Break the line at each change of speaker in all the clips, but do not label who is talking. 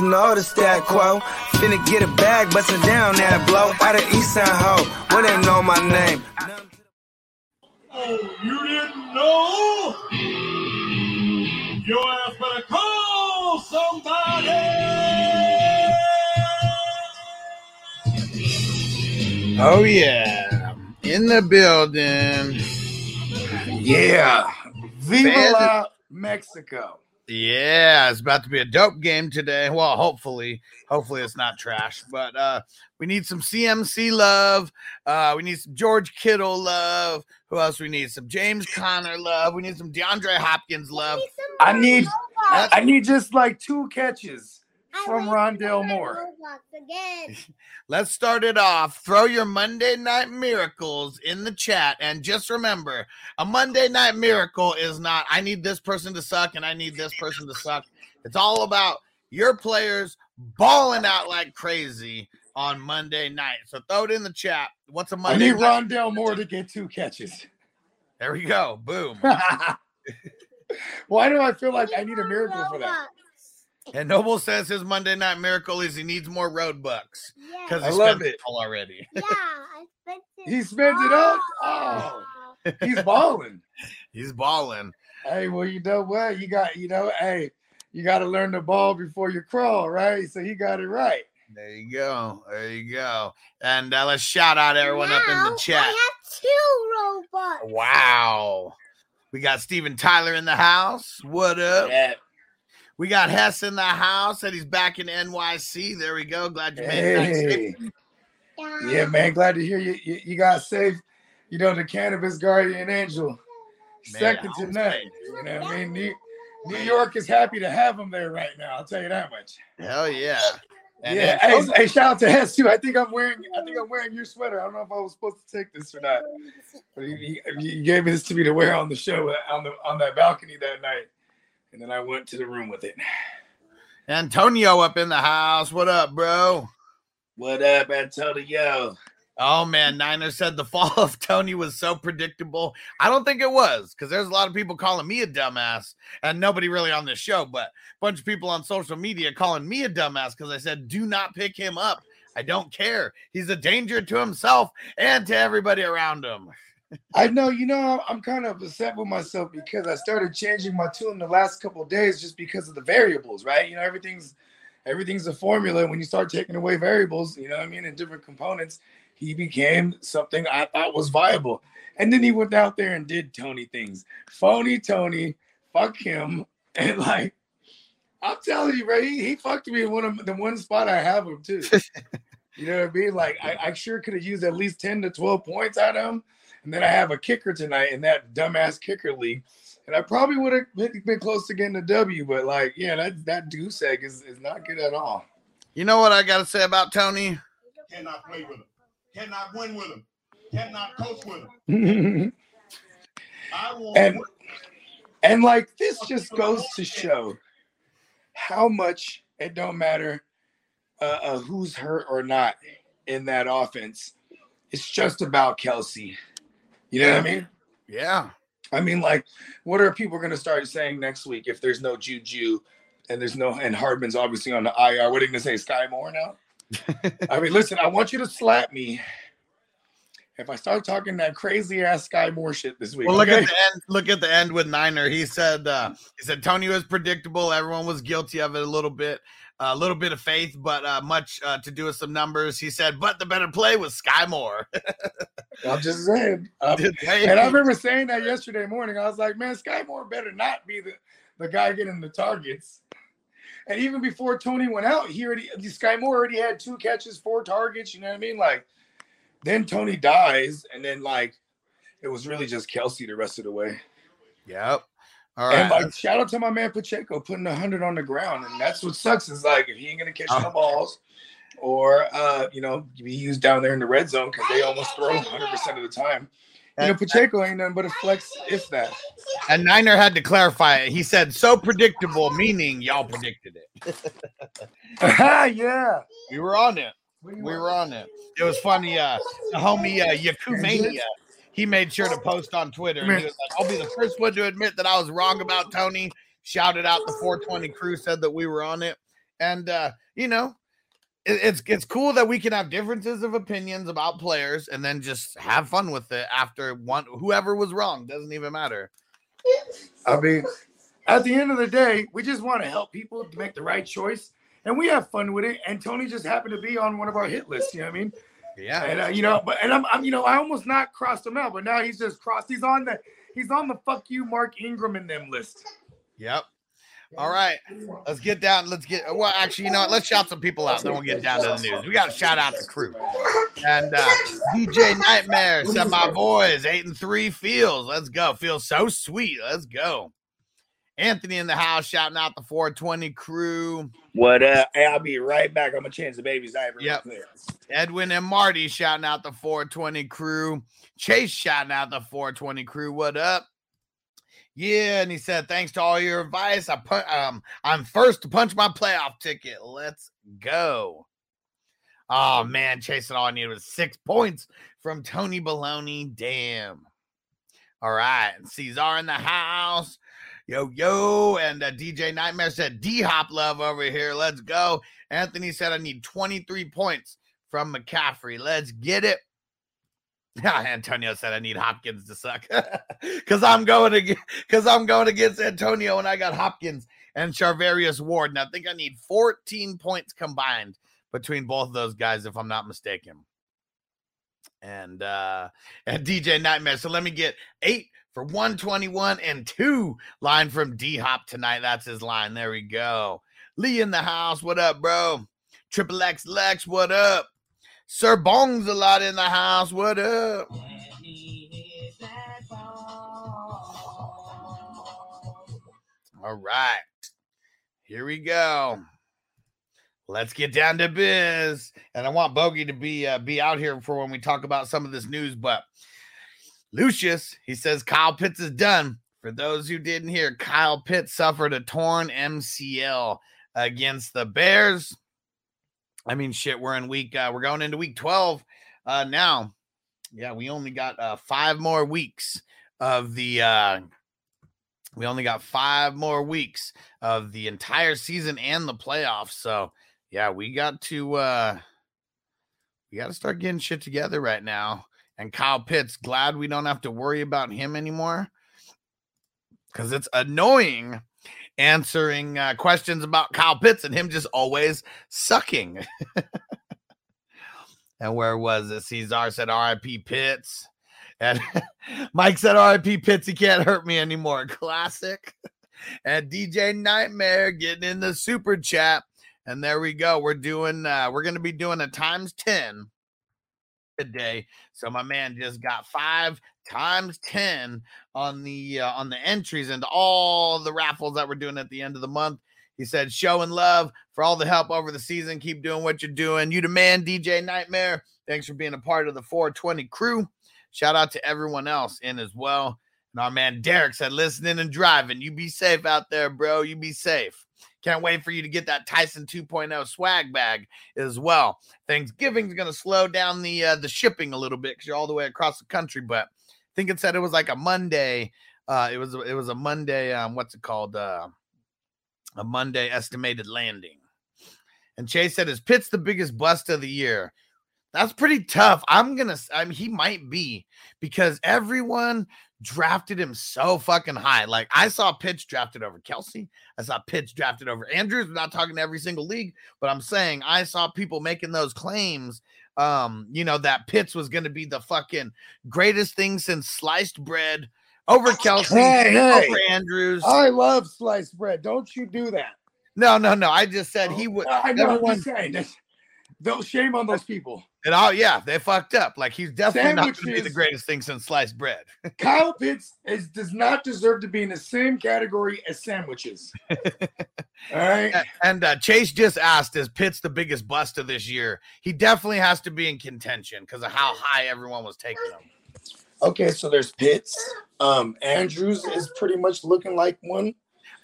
you know the stat quo. Finna get a bag, bustin' down that blow. Out of East Side Ho, where they know my name.
Oh, you didn't know? Your ass better call somebody!
Oh yeah, in the building.
Yeah. Viva
Fan-
la Mexico.
Yeah, it's about to be a dope game today. Well, hopefully, hopefully it's not trash, but uh we need some CMC love. Uh we need some George Kittle love. Who else we need? Some James Conner love. We need some DeAndre Hopkins love.
I need I need just like two catches from Rondale Moore.
again.
Let's start it off. Throw your Monday night miracles in the chat. And just remember, a Monday night miracle is not, I need this person to suck and I need this person to suck. It's all about your players balling out like crazy on Monday night. So throw it in the chat. What's a
I
Monday I
need
night?
Rondale Moore to get two catches.
There we go. Boom.
Why do I feel like I need a miracle for that?
And Noble says his Monday night miracle is he needs more road bucks because
I
he
love
spent
it.
all already.
Yeah, I spent it.
He spent it up. Oh, he's balling.
He's balling.
Hey, well, you know what? You got, you know, hey, you got to learn to ball before you crawl, right? So he got it right.
There you go. There you go. And uh, let's shout out everyone up in the chat.
I have two robots.
Wow. We got Steven Tyler in the house. What up?
Yeah.
We got Hess in the house, and he's back in NYC. There we go. Glad you made it.
Hey.
safe.
Yeah, man. Glad to hear you. You, you got safe. You know, the cannabis guardian angel.
Man,
Second to none. You know what I mean? New, New York is happy to have him there right now. I'll tell you that much.
Hell yeah. And
yeah. Hey, hey, shout out to Hess too. I think I'm wearing. I think I'm wearing your sweater. I don't know if I was supposed to take this or not. But you, you- you gave me this to me to wear on the show uh, on the on that balcony that night, and then I went to the room with it.
Antonio up in the house. What up, bro?
What up, Antonio?
Oh man, Niner said the fall of Tony was so predictable. I don't think it was because there's a lot of people calling me a dumbass, and nobody really on this show, but a bunch of people on social media calling me a dumbass because I said, "Do not pick him up." I don't care. He's a danger to himself and to everybody around him.
I know, you know, I'm kind of upset with myself because I started changing my tune the last couple of days just because of the variables, right? You know, everything's everything's a formula. When you start taking away variables, you know what I mean, and different components, he became something I thought was viable. And then he went out there and did Tony things. Phony Tony, fuck him. And like, I'm telling you, bro, he, he fucked me in one of the one spot I have him too. you know what I mean? Like, I, I sure could have used at least 10 to 12 points out of him. And then I have a kicker tonight in that dumbass kicker league. And I probably would have been close to getting a W, but like, yeah, that that goose egg is, is not good at all.
You know what I got to say about Tony?
Cannot play with him. Cannot win with him. Cannot coach with him. I want
and and like this just goes to show how much it don't matter uh, uh, who's hurt or not in that offense. It's just about Kelce. You know what I mean?
Yeah.
I mean, like, what are people going to start saying next week if there's no Juju and there's no and Hardman's obviously on the IR? What are you going to say, Skyy Moore now? I mean, listen, I want you to slap me if I start talking that crazy ass Skyy Moore shit this week.
Well, look
okay?
at the end. Look at the end with Niner. He said uh, he said Tony was predictable. Everyone was guilty of it a little bit. A little bit of faith, but uh, much uh, to do with some numbers. He said, but the better play was Skyy Moore.
I'm just saying. Um, and I remember saying that yesterday morning. I was like, man, Skyy Moore better not be the, the guy getting the targets. And even before Tony went out, he already Skyy Moore already had two catches, four targets. You know what I mean? Like, then Tony dies, and then like it was really just Kelce the rest of the way.
Yep. All right.
And like shout out to my man Pacheco putting a hundred on the ground, and that's what sucks is like if he ain't gonna catch
Oh.
no balls, or uh, you know, be used down there in the red zone because they almost throw hundred percent of the time. You know, Pacheco ain't nothing but a flex, if that.
And Niner had to clarify it. He said, so predictable, meaning y'all predicted it.
yeah,
We were on it. We were on it. It was funny. Uh, the homie uh, Yakumania, he made sure to post on Twitter. And he was like, I'll be the first one to admit that I was wrong about Tony. Shouted out the 420 crew, said that we were on it. And, uh, you know, it, it's it's cool that we can have differences of opinions about players and then just have fun with it after one whoever was wrong doesn't even matter.
I mean, at the end of the day, we just want to help people make the right choice, and we have fun with it. And Tony just happened to be on one of our hit lists. You know what I mean?
Yeah.
And uh, you know, but and I'm, I'm, you know, I almost not crossed him out, but now he's just crossed. He's on the, he's on the fuck you, Mark Ingram in them list.
Yep. All right. Let's get down. Let's get well, actually, you know what? Let's shout some people out, then we'll get down to the news. We gotta shout out the crew. And uh DJ Nightmare said my boys, eight and three feels. Let's go. Feels so sweet. Let's go. Anthony in the house shouting out the 420 crew.
What up? Hey, I'll be right back. I'm gonna change the baby's diaper.
Yep. Edwin and Marty shouting out the 420 crew. Chase shouting out the 420 crew. What up? Yeah, and he said, "Thanks to all your advice, I put um I'm first to punch my playoff ticket. Let's go." Oh man, Chase, all I needed was six points from Tony Baloney. Damn. All right, Caesar in the house. Yo, yo, and uh, DJ Nightmare said D Hop love over here. Let's go. Anthony said I need 23 points from McCaffrey. Let's get it. Antonio said I need Hopkins to suck because I'm going to because I'm going against Antonio and I got Hopkins and Charvarius Ward. And I think I need 14 points combined between both of those guys, if I'm not mistaken. And uh and DJ Nightmare. So let me get eight for 121 and two line from D Hop tonight. That's his line. There we go. Lee in the house. What up, bro? Triple X Lex, what up? Sir Bong's a lot in the house. What up? All right. Here we go. Let's get down to biz. And I want Bogey to be uh, be out here for when we talk about some of this news. But Lucius, he says Kyle Pitts is done. For those who didn't hear, Kyle Pitts suffered a torn MCL against the Bears. I mean, shit, we're in week, uh, we're going into week 12 uh, now. Yeah, we only got uh, five more weeks of the, uh, we only got five more weeks of the entire season and the playoffs. So, yeah, we got to, uh, we got to start getting shit together right now. And Kyle Pitts, glad we don't have to worry about him anymore because it's annoying answering uh, questions about Kyle Pitts and him just always sucking. And where was it? Cesar said RIP Pitts. And Mike said RIP Pitts, he can't hurt me anymore. Classic. And DJ Nightmare getting in the super chat. And there we go. We're doing uh we're gonna be doing a times 10 today. So my man just got five times 10 on the uh, on the entries and all the raffles that we're doing at the end of the month. He said, showing love for all the help over the season. Keep doing what you're doing. You the man, DJ Nightmare. Thanks for being a part of the 420 crew. Shout out to everyone else in as well. And our man Derek said, listening and driving. You be safe out there, bro. You be safe. Can't wait for you to get that Tyson 2.0 swag bag as well. Thanksgiving's gonna slow down the uh, the shipping a little bit because you're all the way across the country. But I think it said it was like a Monday. Uh, it was it was a Monday. Um, what's it called? Uh, a Monday estimated landing. And Chase said, "Is Pitts the biggest bust of the year?" That's pretty tough. I'm gonna. I mean, he might be because everyone drafted him so fucking high. Like I saw Pitts drafted over Kelce. I saw Pitts drafted over Andrews. We're not talking to every single league, but I'm saying I saw people making those claims. Um, you know that Pitts was going to be the fucking greatest thing since sliced bread over Kelce,
Hey, hey.
over Andrews.
I love sliced bread. Don't you do that.
No, no, no. I just said he would.
I know.
Everyone-
just saying. That's- Don't shame on those people.
And oh yeah, they fucked up. Like he's definitely not going to be the greatest thing since sliced bread.
Kyle Pitts is does not deserve to be in the same category as sandwiches. All right.
And uh, Chase just asked, "Is Pitts the biggest bust of this year?" He definitely has to be in contention because of how high everyone was taking him.
Okay, so there's Pitts. Um, Andrews is pretty much looking like one.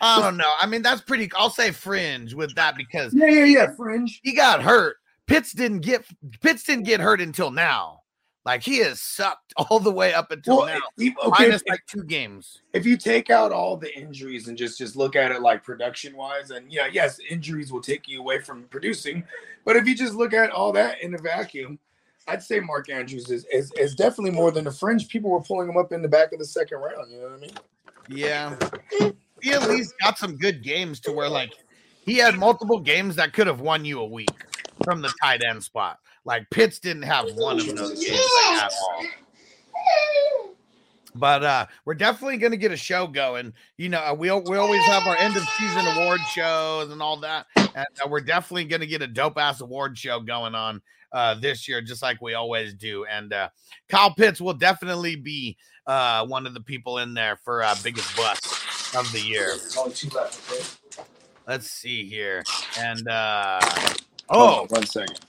I don't know. I mean, that's pretty. I'll say fringe with that because
Yeah, yeah, yeah. Fringe.
he got hurt. Pitts didn't get Pitts didn't get hurt until now. Like he has sucked all the way up until
Well,
now.
if, okay,
Minus
if,
like two games.
if you take out all the injuries and just just look at it like production wise, and yeah, yes, injuries will take you away from producing. But if you just look at all that in a vacuum, I'd say Mark Andrews is, is is definitely more than a fringe. People were pulling him up in the back of the second round. You know what I mean?
Yeah. He at least got some good games to where like he had multiple games that could have won you a week from the tight end spot. Like Pitts didn't have one of those games like, at all. But uh we're definitely gonna get a show going. You know, we we always have our end of season award shows and all that, and uh, we're definitely gonna get a dope ass award show going on uh this year, just like we always do. And uh Kyle Pitts will definitely be uh one of the people in there for uh biggest bust of the year.
Only two left. Okay.
Let's see here. And uh
Oh, one second.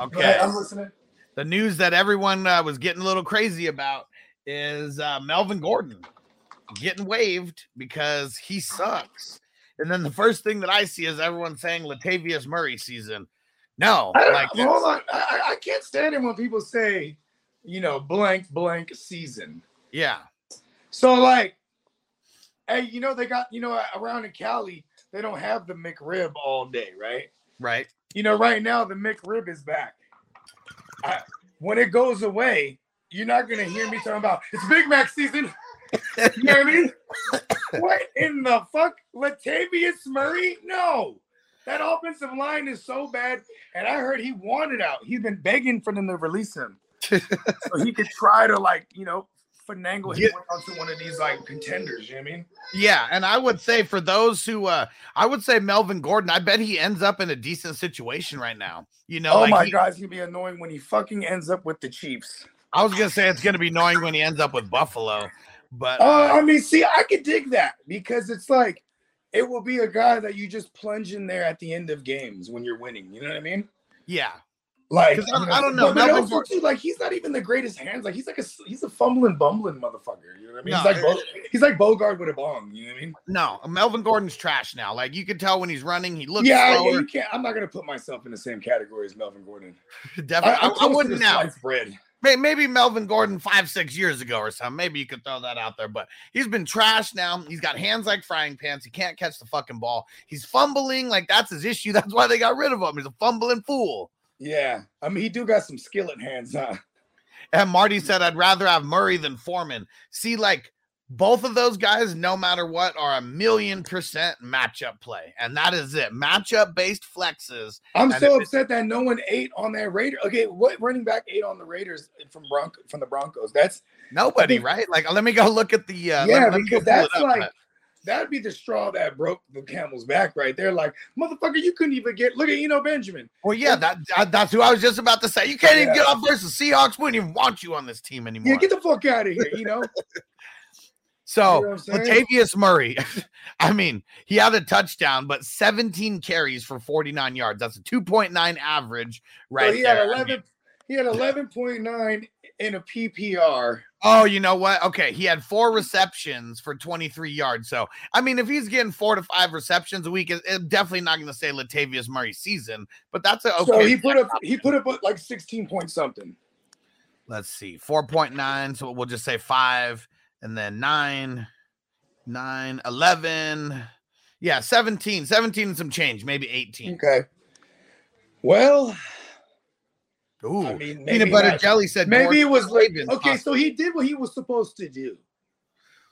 okay.
I'm listening.
The news that everyone uh, was getting a little crazy about is uh, Melvin Gordon getting waived because he sucks. And then the first thing that I see is everyone saying Latavius Murray season. No,
I,
like
hold on. I, I- I can't stand it when people say, you know, blank blank season.
yeah,
So like, hey, you know they got you know around in Cali they don't have the McRib all day, right?
Right.
You know, right now the McRib is back. I, when it goes away, you're not gonna hear me talking about it's Big Mac season. You know what I mean? what in the fuck? Latavius Murray? No. That offensive line is so bad. And I heard he wanted out. He's been begging for them to release him. so he could try to like, you know, finagle him
Yeah.
onto one of these like contenders. You know what I mean?
Yeah, and I would say for those who uh I would say Melvin Gordon, I bet he ends up in a decent situation right now. You know,
oh
like
my
he-
god, it's gonna be annoying when he fucking ends up with the Chiefs.
I was gonna say it's gonna be annoying when he ends up with Buffalo, but
Uh, I mean, see, I could dig that because it's like it will be a guy that you just plunge in there at the end of games when you're winning. You know what I mean?
yeah,
Like
I- I don't know,
But, but also too, like he's not even the greatest hands. Like he's like a he's a fumbling, bumbling motherfucker. You know what I mean?
No,
he's like Bo, he's like Bogard with a bong. You know what I mean?
no, Melvin Gordon's trash now. Like you can tell when he's running, he looks
Yeah, yeah, you can't. I'm not gonna put myself in the same category as Melvin Gordon.
Definitely, I,
I'm
I wouldn't now.
bread.
Maybe Melvin Gordon five, six years ago or something. Maybe you could throw that out there, but he's been trashed now. He's got hands like frying pans. He can't catch the fucking ball. He's fumbling. Like that's his issue. That's why they got rid of him. He's a fumbling fool.
Yeah, I mean he do got some skillet hands, huh?
And Marty said, I'd rather have Murray than Foreman. See, like both of those guys, no matter what, are a million percent matchup play, and that is it. Matchup based flexes.
I'm
And
so upset that no one ate on that Raider. Okay, what running back ate on the Raiders from Bronco from the Broncos? That's
Nobody,
think-
right? Like, let me go look at the. Uh,
yeah,
let, let
because
it
that's like that'd be the straw that broke the camel's back right there. Like, motherfucker, you couldn't even get look at Eno Benjamin.
Well, yeah, that, that- that's who I was just about to say. You can't even get off versus Seahawks. We don't even want you on this team anymore.
Yeah, get the fuck out of here, you know?
so
You know what I'm saying?
Latavius Murray, I mean, he had a touchdown, but 17 carries for 49 yards. That's a 2.9 average, right
so he had
there. I mean-.
He had eleven point nine in a PPR.
Oh, you know what? Okay, he had four receptions for 23 yards. So, I mean, if he's getting four to five receptions a week, it- it's definitely not going to say Latavius Murray's season, but that's a okay.
So he put up he put up like sixteen point something.
let's see 4.9 so we'll just say 5 and then 9 9 11 yeah 17 17 and some change maybe 18
Okay. Well,
Ooh,
I mean,
peanut
maybe
butter
not-
jelly said
maybe it was like
Ravens
okay,
possible.
so he did what he was supposed to do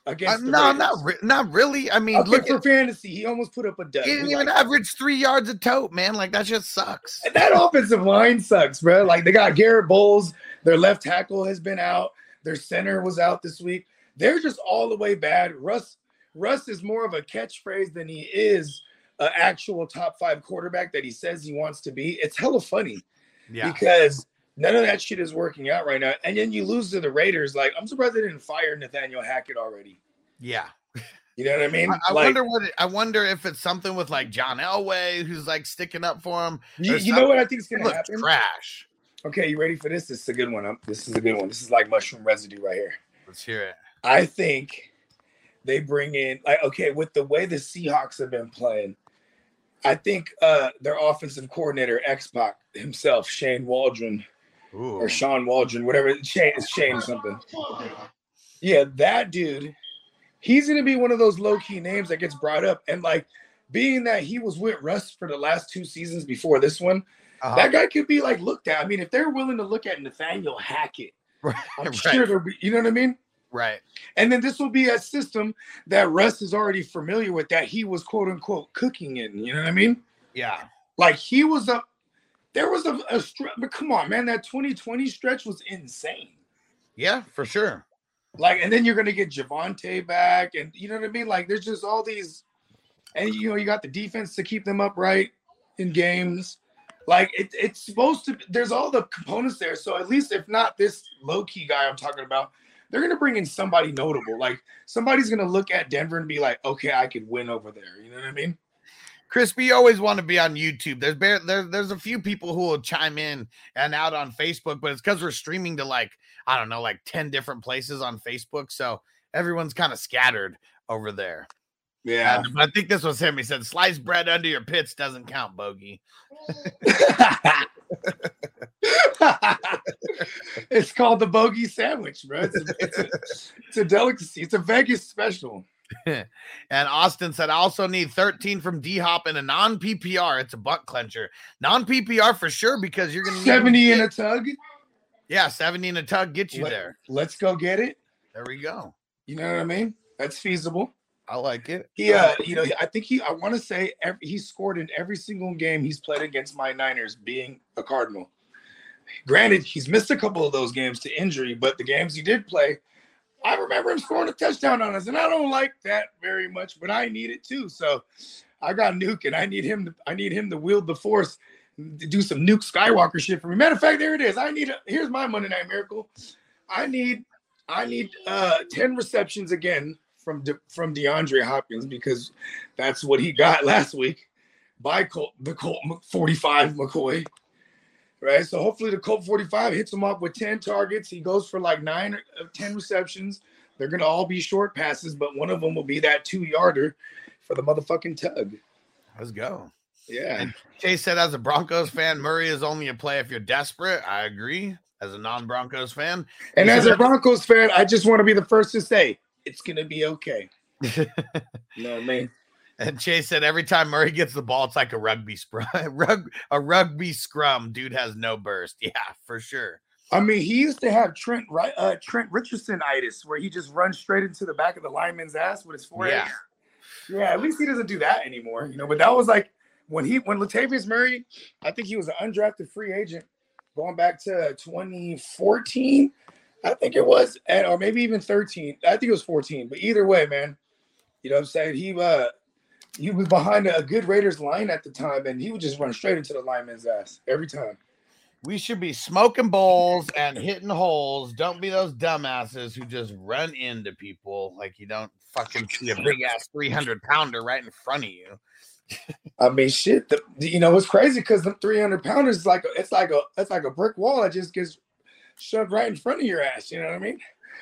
Uh,
against the
no
Raiders.
not re- not really i mean
Okay,
look
for
at,
fantasy, he almost put up a dud.
he didn't
Like,
even average three yards a tote man like that just sucks And
that offensive line sucks, bro. Like they got Garett Bolles, their left tackle has been out, their center was out this week. They're just all the way bad. Russ Russ is more of a catchphrase than he is an actual top five quarterback that he says he wants to be. It's hella funny
yeah
because none of that shit is working out right now. And then you lose to the Raiders. Like I'm surprised they didn't fire Nathaniel Hackett already.
yeah
You know what I mean?
I, I
Like,
wonder what it, I wonder if it's something with like John Elway who's like sticking up for him.
you, you know what I think is gonna
looks
happen?
trash.
Okay, you ready for this? This is a good one. Um, This is a good one. This is like mushroom residue right here.
Let's hear it.
I think they bring in like okay with the way the Seahawks have been playing. I think uh their offensive coordinator X Pac himself, Shane Waldron
Ooh.
or Sean Waldron, whatever Shane is Shane something. Yeah, that dude, he's gonna be one of those low key names that gets brought up. And like being that he was with Russ for the last two seasons before this one,
Uh-huh.
that guy could be like looked at. I mean, if they're willing to look at Nathaniel Hackett, I'm
Right.
sure they'll be, you know what I mean?
Right.
And then this will be a system that Russ is already familiar with that he was quote unquote cooking in. You know what I mean?
Yeah.
Like he was up. There was a, a stretch, but come on, man, that 2020 stretch was insane.
Yeah, for sure.
Like, and then you're gonna get Javonte back, and you know what I mean? Like, there's just all these, and you know, you got the defense to keep them upright in games. Like, it, it's supposed to. There's all the components there. So at least, if not this low key guy I'm talking about, they're gonna bring in somebody notable. Like, somebody's gonna look at Denver and be like, okay, I could win over there. You know what I mean?
Crispy, you always want to be on YouTube. There's bare, there, there's a few people who will chime in and out on Facebook, but it's because we're streaming to like, I don't know, like 10 different places on Facebook. So everyone's kind of scattered over there.
Yeah.
And I think this was him. He said, "Slice bread under your pits doesn't count, Bogey.
it's called the bogey sandwich, bro. It's a, it's, a, it's a delicacy. It's a Vegas special.
and Austin said, I also need 13 from D Hop in a non PPR. It's a butt clencher. Non PPR for sure because you're going to
70 in a tug.
Yeah, 70 in a tug get you
Let-
there.
Let's go get it.
There we go.
You know what I mean? That's feasible.
I like it.
He, uh, you know, I think he, I want to say every, he scored in every single game he's played against my Niners, being a Cardinal. Granted, he's missed a couple of those games to injury, but the games he did play, I remember him scoring a touchdown on us, and I don't like that very much, but I need it too. So I got Nuke, and I need him. To, I need him to wield the force to do some Nuke Skywalker shit for me. Matter of fact, there it is. I need. A, here's my Monday Night Miracle. I need. I need uh 10 receptions again from De, from DeAndre Hopkins because that's what he got last week by Colt, the Colt 45 McCoy. Right. So hopefully the Colt 45 hits him up with 10 targets. He goes for like nine or uh, 10 receptions. They're gonna all be short passes, but one of them will be that two yarder for the motherfucking tug.
Let's go.
Yeah.
Chase said, as a Broncos fan, Murray is only a play if you're desperate. I agree. As a non Broncos fan,
And as a Broncos fan, I just want to be the first to say it's gonna be okay. You know what I mean?
and Chase said, every time Murray gets the ball, it's like a rugby scrum. Rug, a rugby scrum. Dude has no burst. Yeah, for sure.
I mean, he used to have Trent right, uh, Trent Richardson itis, where he just runs straight into the back of the lineman's ass with his forehead.
Yeah.
Yeah, at least he doesn't do that anymore, you know. But that was like when he when Latavius Murray, I think he was an undrafted free agent going back to 2014, I think it was, and or maybe even 13. I think it was 14. But either way, man, you know what I'm saying? He uh he was behind a good Raiders line at the time, and he would just run straight into the lineman's ass every time.
We should be smoking bowls and hitting holes. Don't be those dumbasses who just run into people like you don't fucking see a big ass 300 pounder right in front of you.
I mean, shit. The, you know, it's crazy because the 300 pounders is like a, it's like a it's like a brick wall that just gets shoved right in front of your ass. You know what I mean?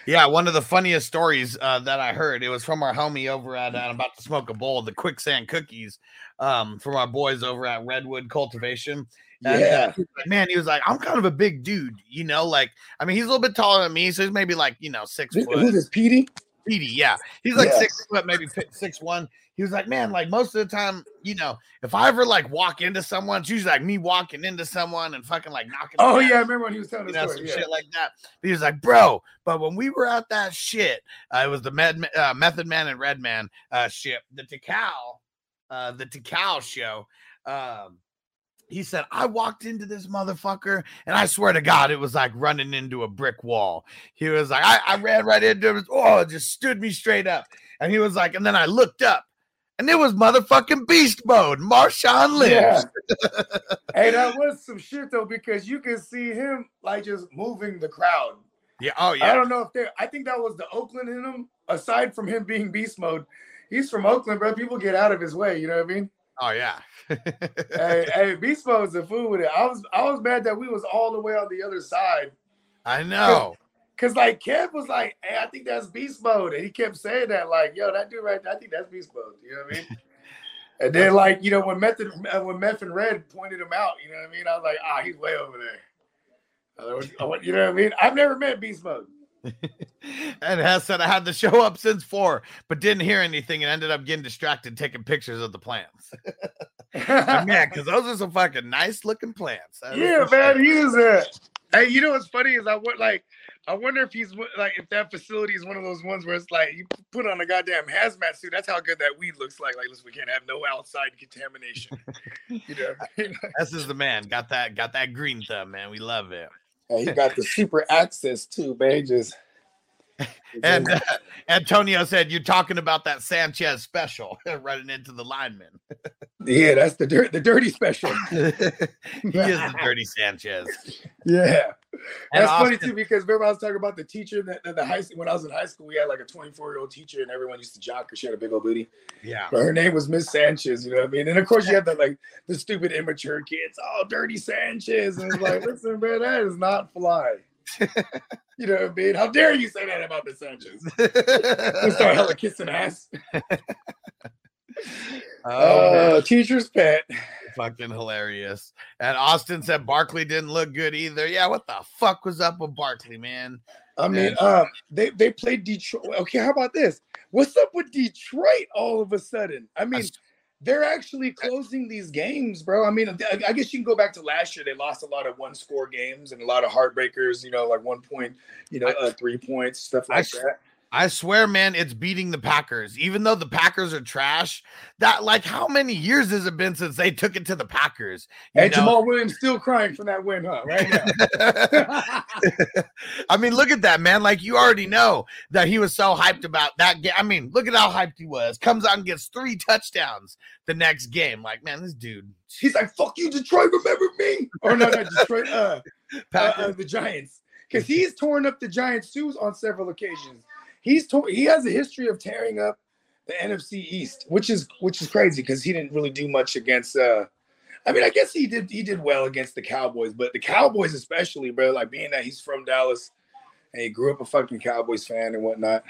Yeah, one of the funniest stories uh, that I heard. It was from our homie over at uh, about to smoke a bowl, of the quicksand cookies, um, from our boys over at Redwood Cultivation. And, uh,
Yeah.
like, man, he was like, I'm kind of a big dude, you know, like I mean, he's a little bit taller than me, so he's maybe like you know six
Who-
foot.
Who's this, Petey?
Petey, yeah, he's like
Yeah.
six foot, maybe six one. He was like, man, like most of the time, you know, if I ever like walk into someone, it's usually like me walking into someone and fucking like knocking.
Oh yeah, I remember when he was telling
you
the
know,
story.
some
Yeah.
shit like that. But he was like, bro, but when we were at that shit, uh, it was the Med, uh, Method Man and Red Man uh, ship, the Tical, uh, the Tical show. Um, he said, I walked into this motherfucker, and I swear to God, it was like running into a brick wall. He was like, I, I ran right into it. Oh, it just stood me straight up. And he was like, and then I looked up, and it was motherfucking beast mode, Marshawn Lynch.
Yeah. hey, that was some shit though, because you can see him like just moving the crowd.
Yeah. Oh, yeah.
I don't know if they I think that was the Oakland in him. Aside from him being beast mode, he's from Oakland, bro. People get out of his way. You know what I mean?
Oh, yeah.
hey, hey, beast mode's a fool with it. I was I was mad that we was all the way on the other side.
I know.
Cause like Kev was like, "Hey, I think that's beast mode," and he kept saying that, like, "Yo, that dude right, there, I think that's beast mode." You know what I mean? and then like, you know, when Meth and, uh, when Meth and Red pointed him out, you know what I mean? I was like, "Ah, he's way over there." I I went- You know what I mean? I've never met beast mode.
and Hess said I had to show up since four, but didn't hear anything and ended up getting distracted taking pictures of the plants. Man, because those are some fucking nice looking plants. Is
yeah, man, he was a. Hey, you know what's funny is I would like. I wonder if he's like if that facility is one of those ones where it's like you put on a goddamn hazmat suit. That's how good that weed looks like. Like, listen, we can't have no outside contamination. you know, what I mean?
Hess is the man. Got that, got that green thumb, man. We love it.
Hey, he got the super access too, man. Just
And uh, Antonio said, You're talking about that Sanchez special running into the lineman.
yeah, that's the dirt, the dirty special.
he is the dirty Sanchez.
Yeah,
And
that's funny too because remember I was talking about the teacher that, that the high when I was in high school we had like a 24 year old teacher and everyone used to jock her. She had a big old booty.
Yeah.
But her name was Miss Sanchez, you know what I mean? And of course, you have the like the stupid immature kids, oh, dirty Sanchez. And it's like, listen, man, that is not fly. you know what I mean? How dare you say that about the Sanchez? We start hella kissing ass.
Oh.
Uh, teacher's pet.
fucking hilarious. And Austin said Barkley didn't look good either. Yeah, what the fuck was up with Barkley, man?
I mean,
And-
um, they they played Detroit. Okay, how about this? What's up with Detroit all of a sudden? I mean, they're actually closing these games, bro. I mean, I, I guess you can go back to last year. They lost a lot of one score games and a lot of heartbreakers. You know, like one point, you know, uh, three points, stuff like
s-
that.
I swear, man, it's beating the Packers. Even though the Packers are trash, that like how many years has it been since they took it to the Packers?
And
know?
Jamaal Williams still crying from that win, huh? Right now.
I mean, look at that, man. Like you already know that he was so hyped about that game. I mean, look at how hyped he was. Comes out and gets three touchdowns the next game. Like, man, this dude.
He's like, "Fuck you, Detroit. Remember me?" Or no, not Detroit. Uh, uh, uh,
Packers.
the Giants, because he's torn up the Giants' shoes on several occasions. He's torn. He has a history of tearing up the NFC East, which is which is crazy because he didn't really do much against. uh I mean, I guess he did. He did well against the Cowboys, but the Cowboys, especially, bro, like being that he's from Dallas and he grew up a fucking Cowboys fan and whatnot.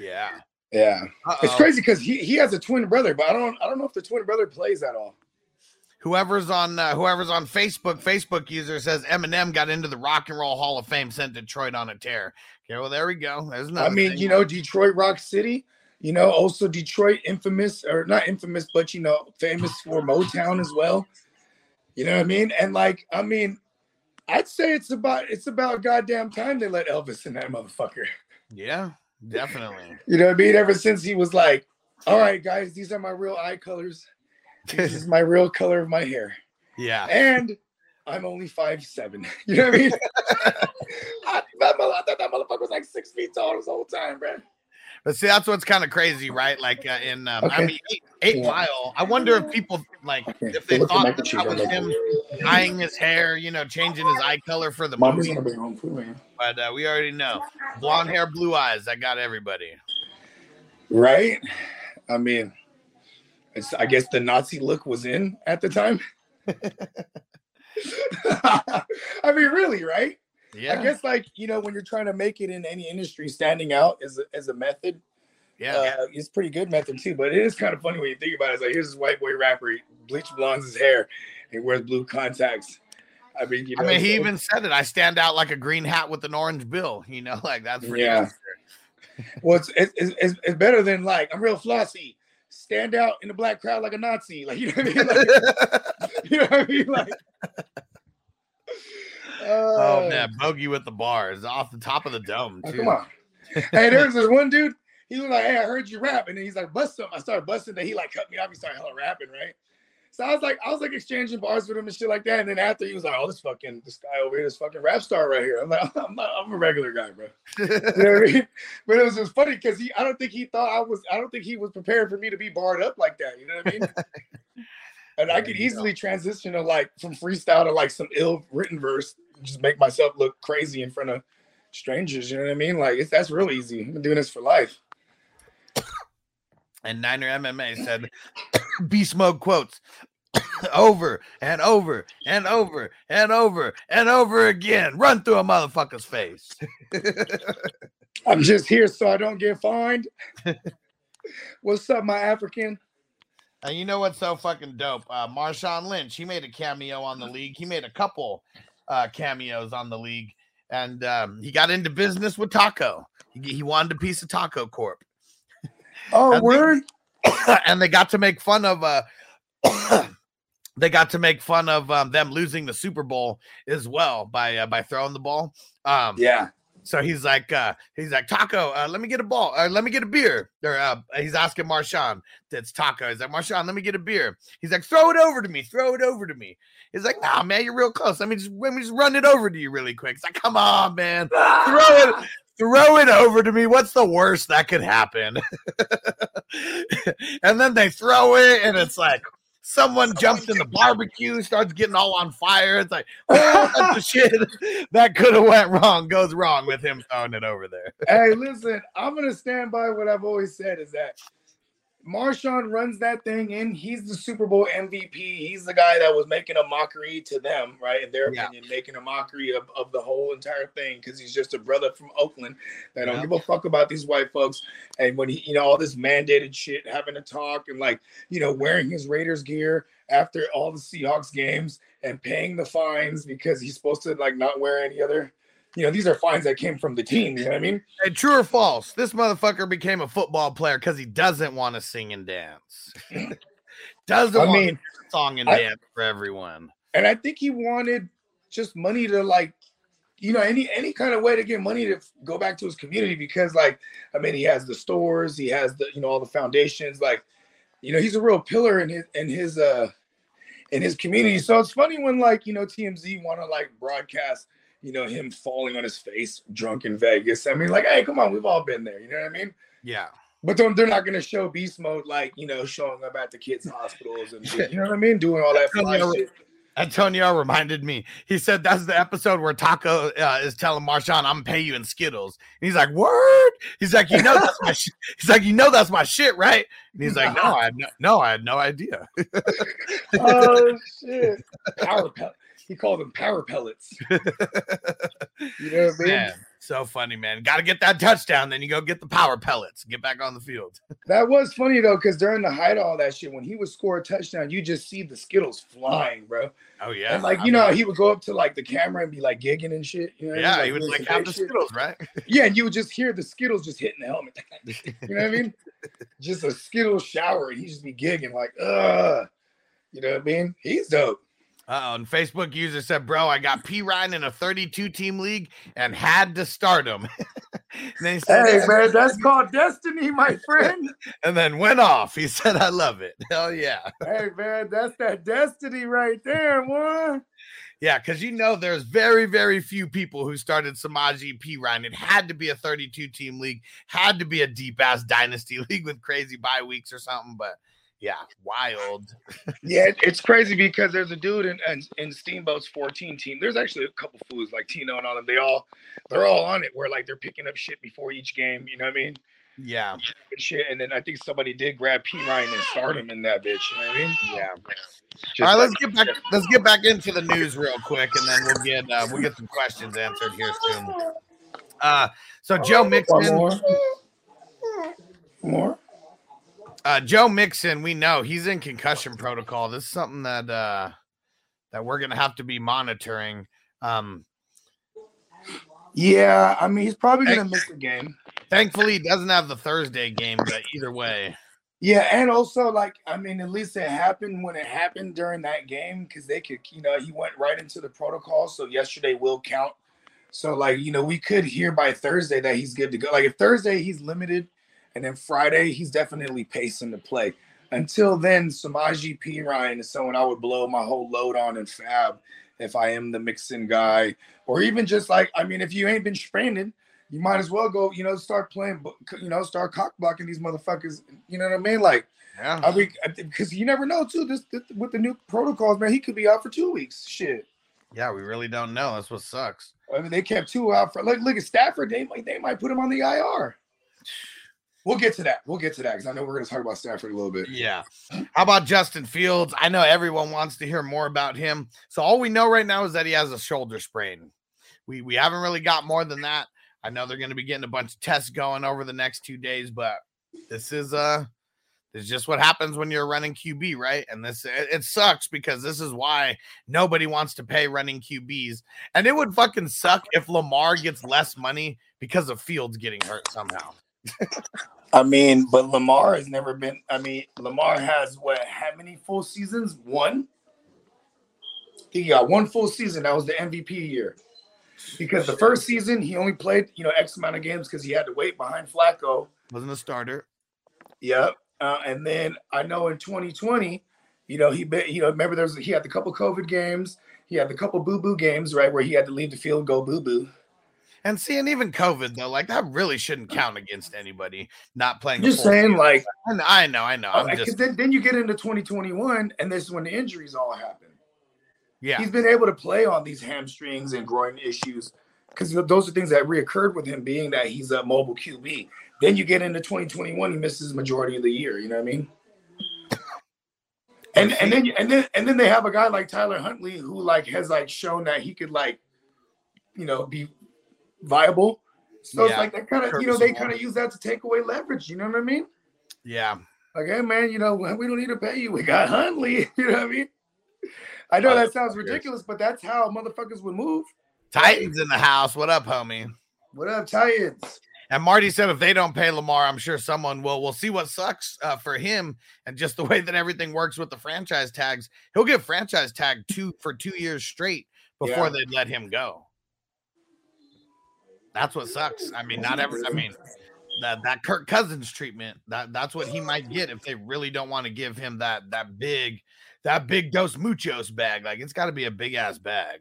yeah.
Yeah, it's
Uh-oh.
crazy because he, he has a twin brother, but I don't I don't know if the twin brother plays at all.
Whoever's on uh, whoever's on Facebook, Facebook user says Eminem got into the Rock and Roll Hall of Fame, sent Detroit on a tear. Okay, well there we go. There's
I mean,
thing.
you know, Detroit Rock City, you know, also Detroit infamous or not infamous, but you know, famous for Motown as well. You know what I mean? And like, I mean, I'd say it's about it's about goddamn time they let Elvis in that motherfucker.
Yeah, definitely.
You know what I mean? Ever since he was like, "All right, guys, these are my real eye colors. This is my real color of my hair,
Yeah.
and I'm only five seven. You know what I mean? I, that, mother- I thought that motherfucker was like six feet tall this whole time, bro.
But see, that's what's kind of crazy, right? Like uh, in, um, I mean, eight, eight
Yeah.
Mile. I wonder if people like
Okay.
if they
at
thought that, that was him dyeing his hair, you know, changing his eye color for the
Mommy's
movie.
home food, man.
But uh, we already know, blonde hair, blue eyes. I got everybody.
Right? I mean, it's, I guess the Nazi look was in at the time. I mean, really, right?
Yeah.
I guess like you know when you're trying to make it in any industry, standing out as a, as a method,
yeah.
uh, it's pretty good method too. But it is kind of funny when you think about it. It's like here's this white boy rapper, he bleach blondes his hair, and wears blue contacts. I mean, you know,
I mean, he even said it. I stand out like a green hat with an orange bill. You know, like that's
yeah. well, it's, it's, it's, it's better than like I'm real flossy. Stand out in the black crowd like a Nazi, like you know what I mean? Like, you know what I mean? Like,
oh
uh,
man, bogey with the bars off the top of the dome
Oh,
too.
come on. hey, there's this one dude. He was like, "Hey, I heard you rap," and then he's like, "Bust something." I started busting. Then he like cut me off. He started hella rapping, right? So I was like, I was like exchanging bars with him and shit like that. And then after he was like, "Oh, this fucking this guy over here, this fucking rap star right here." I'm like, I'm not, I'm a regular guy, bro. You know what I mean? But it was just funny because he, I don't think he thought I was, I don't think he was prepared for me to be barred up like that. You know what I mean? And I could
you
easily transition to like from freestyle to like some ill written verse, just make myself look crazy in front of strangers. You know what I mean? Like it's that's real easy. I've been doing this for life.
and Niner MMA said, Beast Mode quotes over and over and over and over and over again. Run through a motherfucker's face.
I'm just here so I don't get fined. What's up, my African?
And you know what's so fucking dope? Uh, Marshawn Lynch, he made a cameo on the league. He made a couple uh, cameos on the league, and um, he got into business with Taco. He, he wanted a piece of Taco Corp,
Oh,
And they-
word.
and they got to make fun of. Uh, they got to make fun of um, them losing the Super Bowl as well by uh, by throwing the ball. Um,
Yeah.
So he's like, uh, he's like, Taco, uh, let me get a ball, uh, let me get a beer. Or uh, he's asking Marshawn, that's Taco. He's like, Marshawn, let me get a beer. He's like, throw it over to me, throw it over to me. He's like, nah, man, you're real close. Let me just let me just run it over to you really quick. It's like, come on, man, throw it, throw it over to me. What's the worst that could happen? and then they throw it, and it's like. Someone jumps in the barbecue, starts getting all on fire. It's like, oh, that's the shit that could have went wrong goes wrong with him throwing it over there.
hey, listen, I'm gonna stand by what I've always said is that Marshawn runs that thing in. He's the Super Bowl MVP. He's the guy that was making a mockery to them, right? In their
Yeah.
opinion, making a mockery of, of the whole entire thing because he's just a brother from Oakland that don't give a fuck about these white folks. And when he, you know, all this mandated shit, having to talk and like, you know, wearing his Raiders gear after all the Seahawks games and paying the fines because he's supposed to like not wear any other. You know, these are fines that came from the team. You know what I mean?
Hey, true or false? This motherfucker became a football player because he doesn't want to sing and dance. doesn't
I
want
mean,
song and
I-
dance for everyone.
and I think he wanted just money to like, you know, any any kind of way to get money to go back to his community because, like, I mean, he has the stores, he has the you know all the foundations, like, you know, he's a real pillar in his in his uh in his community. So it's funny when like you know TMZ want to like broadcast. You know him falling on his face, drunk in Vegas. I mean, like, hey, come on, we've all been there. You know what I mean?
Yeah.
But they're not going to show beast mode like you know showing up at the kids' hospitals and you know what I mean, doing all that fly
Antonio,
shit.
Antonio reminded me. He said that's the episode where Taco uh, is telling Marshawn, "I'm gonna pay you in Skittles." And he's like, "Word." He's like, "You know that's my." Sh-. He's like, "You know that's my shit, right?" And he's like, "No, I had no, no, I had no idea."
oh shit! Power. He called them power pellets. You know what I mean?
Man, so funny, man. Got to get that touchdown, then you go get the power pellets. Get back on the field.
That was funny though, because during the height of all that shit, when he would score a touchdown, you just see the Skittles flying, bro.
Oh yeah,
And like
I
you know,
mean,
he would go up to like the camera and be like gigging and shit. You know what I
yeah,
mean?
he would like
some
have
fake
the
shit.
Skittles, right?
Yeah, and you would just hear the Skittles just hitting the helmet. you know what I mean? Just a Skittles shower, and he just be gigging like, ugh. You know what I mean? He's dope.
Uh-oh, and Facebook user said, "Bro, I got Perine in a 32 team league and had to start him." he said,
Hey man, that's called destiny, my friend.
and then went off. He said, "I love it." Hell yeah,
hey man, that's that destiny right there, one.
yeah. Because you know, there's very, very few people who started Samaje Perine. It had to be a 32 team league, had to be a deep ass dynasty league with crazy bye weeks or something. But yeah, wild.
Yeah, it's crazy because there's a dude in, in in Steamboat's 14 team. There's actually a couple fools like Tino and all them. They all they're all on it where like they're picking up shit before each game. You know what I mean?
Yeah,
And shit. And then I think somebody did grab Perine and start him in that bitch. You know what I mean?
yeah.
Just
All right, let's get back. Let's get back into the news real quick, and then we'll get uh, we'll get some questions answered here soon. Uh, so Joe Mixon,
more. More.
Uh, Joe Mixon, we know he's in concussion protocol. This is something that uh, that we're gonna have to be monitoring. Um,
Yeah, I mean he's probably gonna miss the game.
thankfully, he doesn't have the Thursday game, but either way,
Yeah, and also like I mean, at least it happened when it happened during that game because they could, you know, he went right into the protocol. So yesterday will count. So like you know, we could hear by Thursday that he's good to go. Like if Thursday he's limited, and then Friday he's definitely pacing to play. Until then, Samaje Perine is someone I would blow my whole load on in Fab if I am the Mixon guy, or even just like I mean, if you ain't been stranded, you might as well go, you know, start playing, you know, start cock blocking these motherfuckers. You know what I mean? Like.
yeah,
I mean, because you never know too. This, this with the new protocols, man, he could be out for two weeks. Shit.
yeah, we really don't know. That's what sucks.
I mean, they kept two out for like look at Stafford. They might they might put him on the IR. We'll get to that. We'll get to that because I know we're going to talk about Stafford a little bit.
Yeah. How about Justin Fields? I know everyone wants to hear more about him. So all we know right now is that he has a shoulder sprain. We we haven't really got more than that. I know they're going to be getting a bunch of tests going over the next two days, but this is uh this is just what happens when you're running QB, right? And this it, it sucks because this is why nobody wants to pay running QBs. And it would fucking suck if Lamar gets less money because of Fields getting hurt somehow.
I mean, but Lamar has never been. I mean, Lamar has what? How many full seasons? One. He got one full season. That was the MVP year. Because the first season he only played, you know, X amount of games because he had to wait behind Flacco.
Wasn't a starter.
Yep. Uh, and then I know in 2020, you know, he be- you know, remember there's he had the couple COVID games, he had the couple boo boo games, right, where he had to leave the field, go boo boo.
And see, and even COVID though, like that really shouldn't mm. count against anybody not playing. a
Just saying,
season.
like,
I know, I know, I know. I'm
because
just,
then, then you get into 2021, and this is when the injuries all happen.
yeah,
He's been able to play on these hamstrings and groin issues because those are things that reoccurred with him being that he's a mobile QB. Then you get into 2021, he misses majority of the year. You know what I mean? And and then and then and then they have a guy like Tyler Huntley who like has like shown that he could like, you know, be viable. So it's like that kind of you know they kind of use that to take away leverage. You know what I mean?
yeah.
Like, hey man, you know we don't need to pay you. We got Huntley. You know what I mean? I know
Oh,
that sounds ridiculous, but that's how motherfuckers would move.
Titans in the house. What up, homie?
What up, Titans?
And Marty said if they don't pay Lamar, I'm sure someone will. We'll see what sucks uh, for him and just the way that everything works with the franchise tags. He'll get franchise tag two for two years straight before
Yeah.
they let him go. That's what sucks. I mean, not every. I mean, that that Kirk Cousins treatment. That that's what he might get if they really don't want to give him that that big that big dose Muchos bag. Like it's got to be a big ass bag.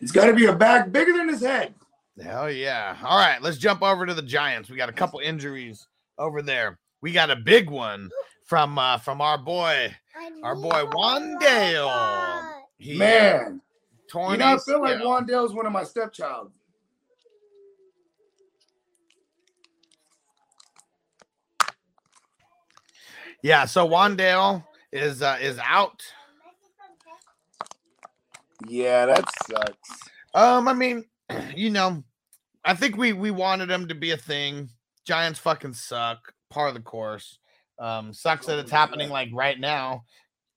It's got to be a bag bigger than his head.
Hell yeah. All right, let's jump over to the Giants. We got a couple injuries over there. We got a big one from uh from our boy, our boy Wan'Dale. He
Man,
torn
you know, I feel like. Wan'Dale's one of my stepchild.
Yeah, so Wan'Dale is uh is out.
Yeah, that sucks.
Um, I mean, you know, I think we we wanted him to be a thing. Giants fucking suck. Part of the course. Um, sucks that it's happening like right now.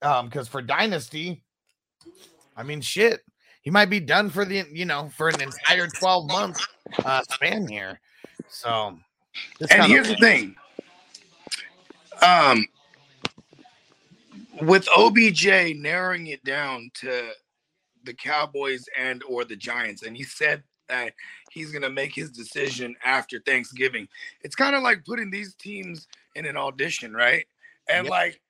Um, because for Dynasty, I mean, shit, he might be done for the you know for an entire twelve month uh span here. So,
And here's the thing. Um, with OBJ narrowing it down to the Cowboys and or the Giants, and he said that he's gonna make his decision after Thanksgiving. It's kind of like putting these teams in an audition, right? And
Yep.
like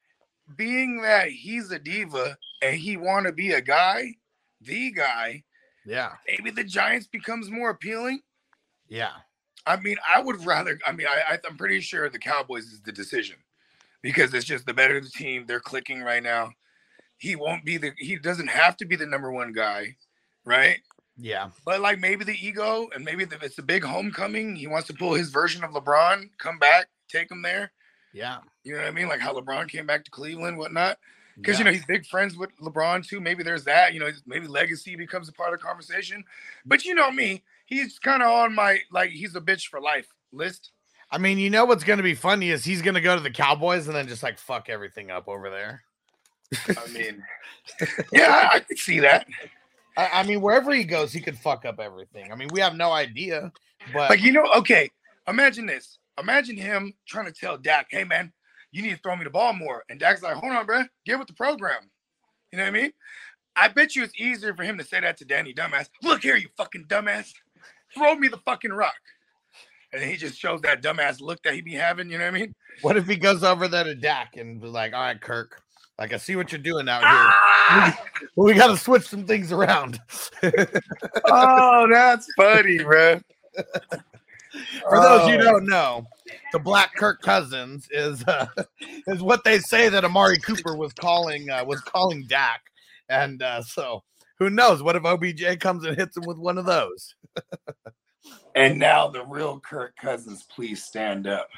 being that he's a diva and he want to be a guy, the guy,
Yeah.
maybe the Giants becomes more appealing.
Yeah.
I mean, I would rather. I mean, I I'm pretty sure the Cowboys is the decision because it's just the better the team. They're clicking right now. He won't be the. He doesn't have to be the number one guy, right?
Yeah.
But like maybe the ego and maybe if it's a big homecoming, he wants to pull his version of LeBron, come back, take him there.
Yeah.
You know what I mean? Like how LeBron came back to Cleveland, whatnot. Because you know he's big friends with LeBron too. Maybe there's that. You know, maybe legacy becomes a part of the conversation. But you know me, he's kind of on my like he's a bitch for life list.
I mean, you know what's going to be funny is he's going to go to the Cowboys and then just like fuck everything up over there.
I mean, yeah, I, can see that.
I, I mean, wherever he goes, he could fuck up everything. I mean, we have no idea, but
Like you know, okay. Imagine this. Imagine him trying to tell Dak, "Hey man, you need to throw me the ball more," and Dak's like, "Hold on, bro, get with the program." You know what I mean? I bet you it's easier for him to say that to Danny Dumbass. Look here, you fucking dumbass, throw me the fucking rock. And he just shows that dumbass look that he be having. You know what I mean?
what if he goes over there to Dak and be like, "All right, Kirk, like I see what you're doing out here.
Ah!
we got to switch some things around."
oh, that's funny, bro.
For those
Oh.
you don't know, the Black Kirk Cousins is uh, is what they say that Amari Cooper was calling uh, was calling Dak, and uh, so who knows? What if OBJ comes and hits him with one of those?
And now the real Kirk Cousins, please stand up.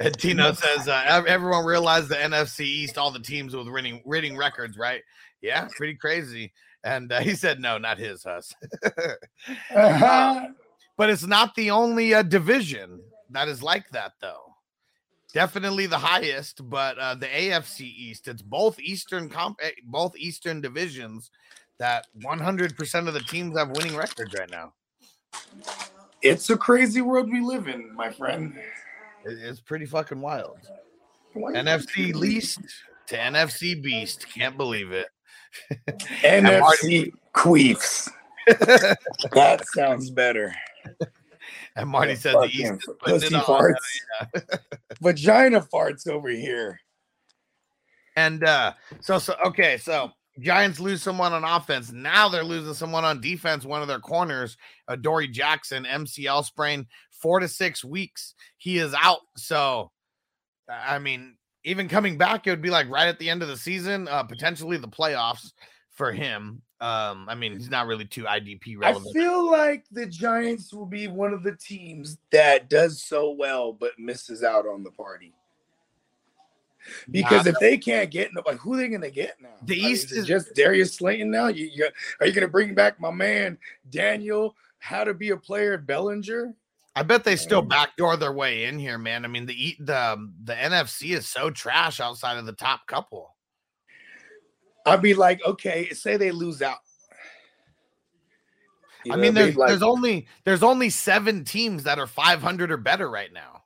And Tino says uh, everyone realized the NFC East, all the teams with winning winning records, right? Yeah, pretty crazy. And uh, he said, no, not his, Huss.
Uh-huh.
but it's not the only uh, division that is like that, though. Definitely the highest, but uh, the AFC East, it's both Eastern comp, eh, both Eastern divisions that 100% of the teams have winning records right now.
It's a crazy world we live in, my friend.
It's pretty fucking wild. NFC least to NFC beast. Can't believe it.
NFC queefs. that sounds better.
And Marty said the East is putting
pussy
it on.
Vagina farts over here.
And uh so so okay, so Giants lose someone on offense. Now they're losing someone on defense. One of their corners, uh, Dory Jackson, MCL sprain, four to six weeks. He is out. So, I mean, even coming back, it would be like right at the end of the season, uh, potentially the playoffs for him. Um, I mean, he's not really too IDP relevant.
I feel like the Giants will be one of the teams that does so well but misses out on the party. Because
Nah.
if they can't get like who they gonna get now?
The East
is just Darius Slayton now. You, you are you gonna bring back my man Daniel? How to be a player Bellinger?
I bet they still backdoor their way in here, man. I mean, the the um, the NFC is so trash outside of the top couple.
I'd be like, okay, say they lose out. You
I mean, there's
like-
there's only there's only seven teams that are 500 or better right now.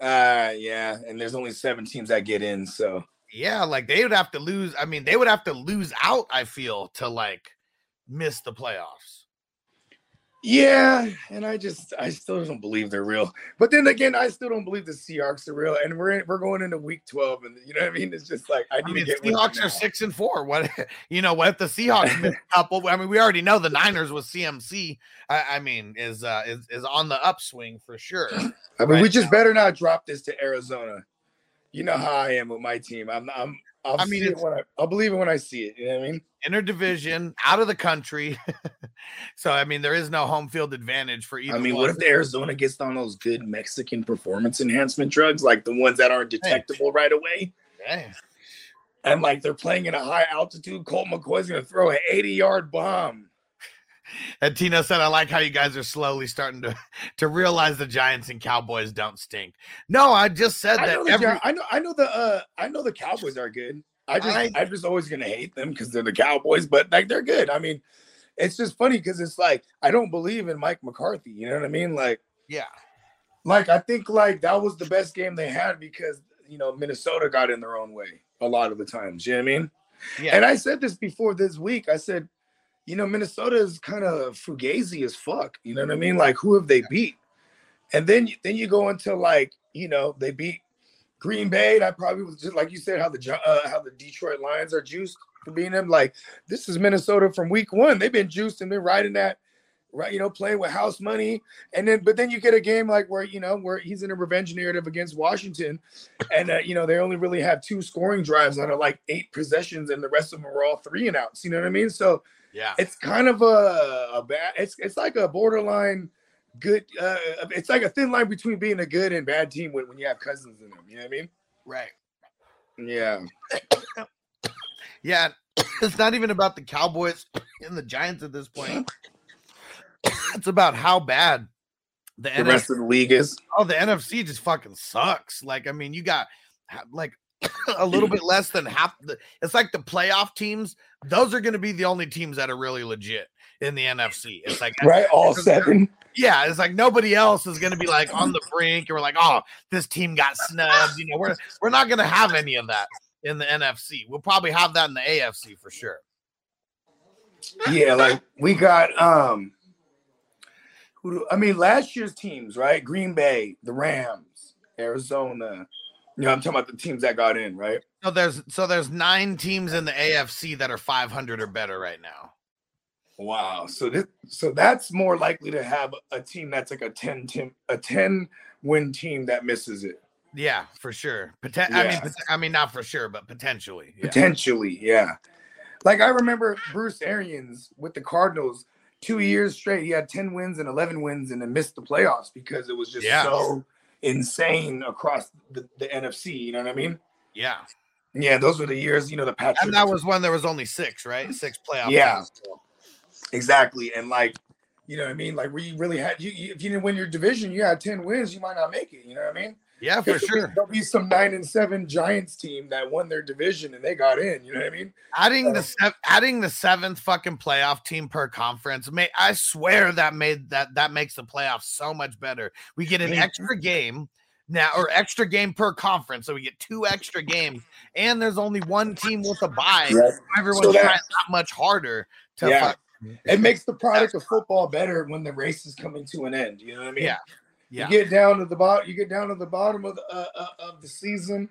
Uh, yeah, and there's only seven teams that get in, so
Yeah, like they would have to lose. I mean, they would have to lose out. I feel to like miss the playoffs.
Yeah. And I just, I still don't believe they're real. But then again, I still don't believe the Seahawks are real. And we're in, we're going into week twelve, and you know what I mean? It's just like I
I mean,
to get
Seahawks
now.
are six and four. What you know? What if the Seahawks miss a couple? I mean, we already know the Niners with CMC. I, I mean, is uh is is on the upswing for sure.
I mean, we
right
just better not drop this to Arizona. You know how I am with my team. I'm, I'm. I'll
I mean,
it when I, I'll believe it when I see it. You know what I mean?
Interdivision, out of the country. so I mean, there is no home field advantage for either.
I mean,
one.
what if the Arizona gets on those good Mexican performance enhancement drugs, like the ones that aren't detectable right away?
Hey,
And like they're playing in a high altitude, Colt McCoy's gonna throw an 80 yard bomb.
And Tina said, I like how you guys are slowly starting to, to realize the Giants and Cowboys don't stink. No, I just said
I
that
know,
every
Gi- I know, I know the, uh, I know the Cowboys are good. I just,
I,
am just always gonna hate them because they're the Cowboys, but like they're good. I mean, it's just funny because it's like I don't believe in Mike McCarthy. You know what I mean? Like,
yeah.
like I think like that was the best game they had because you know Minnesota got in their own way. a lot of the times. You know what I mean?
Yeah.
And I said this before this week. I said, you know, Minnesota is kind of fugazi as fuck. You know what I mean? Like, who have they beat? And then then you go into like, you know, they beat Green Bay. That probably was just like you said, how the uh, how the Detroit Lions are juiced for being them. Like, this is Minnesota from week one. They've been juiced and been riding that, right? You know, playing with house money. And then, but then you get a game like where you know where he's in a revenge narrative against Washington, and uh, you know they only really have two scoring drives out of like eight possessions, and the rest of them are all three and outs. You know what I mean? So
Yeah.
it's kind of a, a bad. It's it's like a borderline good. Uh, it's like a thin line between being a good and bad team when, when you have cousins in them. You know what I mean?
Right.
Yeah.
Yeah. It's not even about the Cowboys and the Giants at this point. It's about how bad the,
The
NFC
rest of the league is.
Oh, the NFC just fucking sucks. Like, I mean, you got like a little bit less than half the it's like the playoff teams, those are gonna be the only teams that are really legit in the NFC. It's like
Right, all seven.
Yeah, it's like nobody else is gonna be like on the brink, and we're like, oh, this team got snubbed. You know, we're we're not gonna have any of that in the NFC. We'll probably have that in the AFC for sure.
Yeah, like we got um who do, I mean last year's teams, right? Green Bay, the Rams, Arizona. You know, I'm talking about the teams that got in, right?
So there's so there's nine teams in the AFC that are 500 or better right now.
Wow. So this so that's more likely to have a team that's like a 10 team a 10 win team that misses it.
Yeah, for sure. Poten- I mean, I mean, not for sure, but potentially. Yeah.
Potentially, yeah. Like I remember Bruce Arians with the Cardinals, two years straight, he had 10 wins and 11 wins and then missed the playoffs because it was just
Yeah.
so insane across the, the NFC. You know what I mean?
Yeah,
Yeah, those were the years, you know, the Patrick.
and that was when there was only six, right? Six playoff.
Yeah.
teams.
exactly. And like, you know what I mean? Like, we really had, you, you, if you didn't win your division, you had 10 wins, you might not make it. You know what I mean?
Yeah, for sure.
There'll be some nine and seven Giants team that won their division and they got in. You know what I mean?
Adding the sev- adding the seventh fucking playoff team per conference, may I swear that made that that makes the playoffs so much better. We get an extra game now, or extra game per conference, so we get two extra games, and there's only one team with a bye.
Right.
Everyone's
So that-
trying that much harder to
Yeah.
fuck-
It makes the product of football better when the race is coming to an end. You know what I mean?
Yeah. Yeah.
You get down to the bottom. You get down to the bottom of the uh, uh, of the season,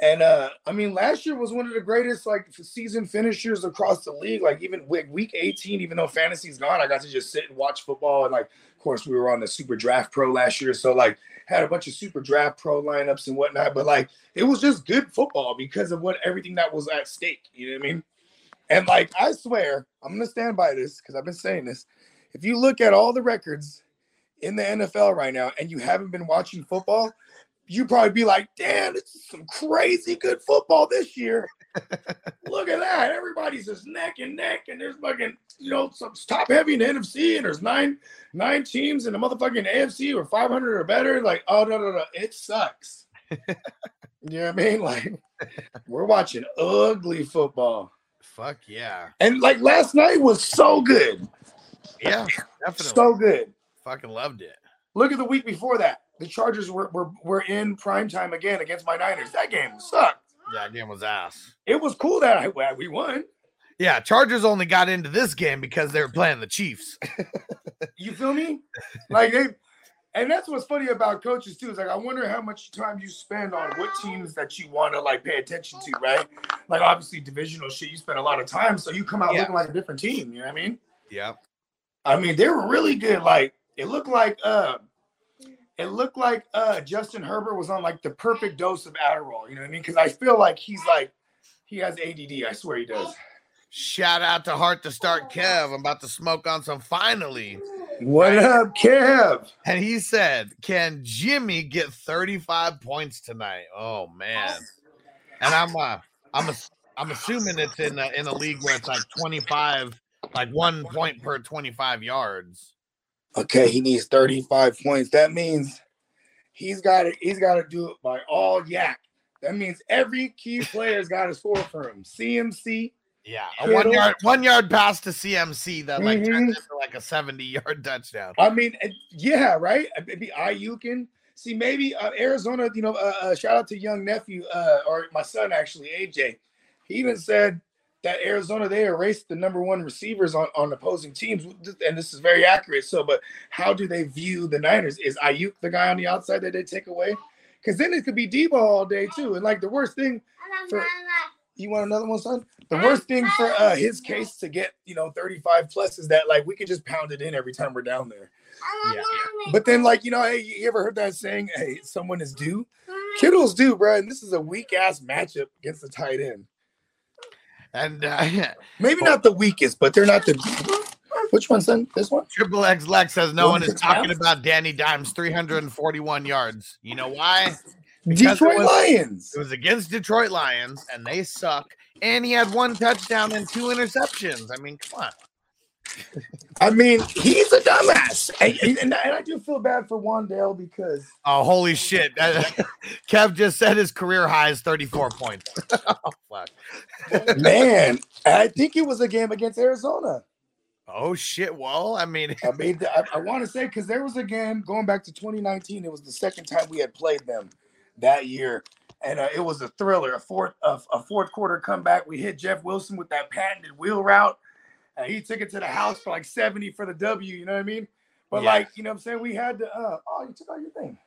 and uh I mean, last year was one of the greatest like season finishers across the league. Like even week week eighteen, even though fantasy's gone, I got to just sit and watch football. And like, of course, we were on the Super Draft Pro last year, so like had a bunch of Super Draft Pro lineups and whatnot. But like, it was just good football because of what everything that was at stake. You know what I mean? And like, I swear, I'm gonna stand by this because I've been saying this. If you look at all the records in the NFL right now and you haven't been watching football, you probably be like, damn, this is some crazy good football this year. Look at that. Everybody's just neck and neck, and there's fucking, you know, some top heavy in the NFC, and there's nine nine teams in the motherfucking AFC or 500 or better. Like, oh no, no, no, it sucks. you know what I mean? Like, we're watching ugly football.
Fuck yeah.
And like last night was so good.
Yeah, definitely.
So good.
Fucking loved it.
Look at the week before that. The Chargers were, were, were in prime time again against my Niners. That game sucked.
Yeah, that game was ass.
It was cool that I we won.
Yeah, Chargers only got into this game because they were playing the Chiefs.
You feel me? Like they and that's what's funny about coaches too. Is like I wonder how much time you spend on what teams that you want to like pay attention to, right? Like obviously divisional shit, you spend a lot of time, so you come out
Yeah.
looking like a different team. You know what I mean?
yeah.
I mean, they were really good. Like it looked like uh it looked like uh Justin Herbert was on like the perfect dose of Adderall, you know what I mean? Because I feel like he's like he has ADD. I swear he does.
Shout out to Heart to Start Kev. I'm about to smoke on some finally.
What up, Kev?
And he said, Can Jimmy get 35 points tonight? Oh man. And I'm uh I'm a, I'm assuming it's in a, in a league where it's like 25, like one point per 25 yards.
Okay, he needs 35 points. That means he's got to he's got to do it by all yak. That means every key player's got to score for him. CMC,
Yeah, a one yard one yard pass to CMC that like
Mhm.
turns into like a 70 yard touchdown.
I mean, yeah, right. It'd be Aiyuk See, maybe uh, Arizona. You know, uh, uh, shout out to young nephew uh, or my son actually, AJ. He even said that Arizona they erased the number one receivers on, on opposing teams, and this is very accurate. So, but how do they view the Niners? Is Aiyuk the guy on the outside that they take away? Because then it could be Deebo all day too. And like the worst thing for you want another one, son? The worst thing for uh, his case to get you know 35 plus is that like we could just pound it in every time we're down there.
Yeah.
But then, like, you know, hey, you ever heard that saying, hey, someone is due? Kittle's due, bro. And this is a weak ass matchup against the tight end.
And uh,
Maybe not the weakest, but they're not the. Which one, son? This one?
Triple X Lex says no
One
is talking about Danny Dimes 341 yards. You know why? Because it
Detroit
was-
Lions.
It was against Detroit Lions, and they suck. And he had one touchdown and two interceptions. I mean, come on.
I mean, he's a dumbass. And, and, I- do feel bad for Wan'Dale because
Oh, holy shit. Kev just said his career high is 34 points. oh, fuck.
man, I think it was a game against Arizona.
Oh, shit. Well, I mean,
I mean, I, I want to say because there was a game going back to 2019. It was the second time we had played them that year, and uh, it was a thriller, a fourth a, a fourth quarter comeback. We hit Jeff Wilson with that patented wheel route, and he took it to the house for like 70 for the W. You know what I mean? But
Yeah.
like, you know what I'm saying? We had to. Uh, oh, you took out your thing.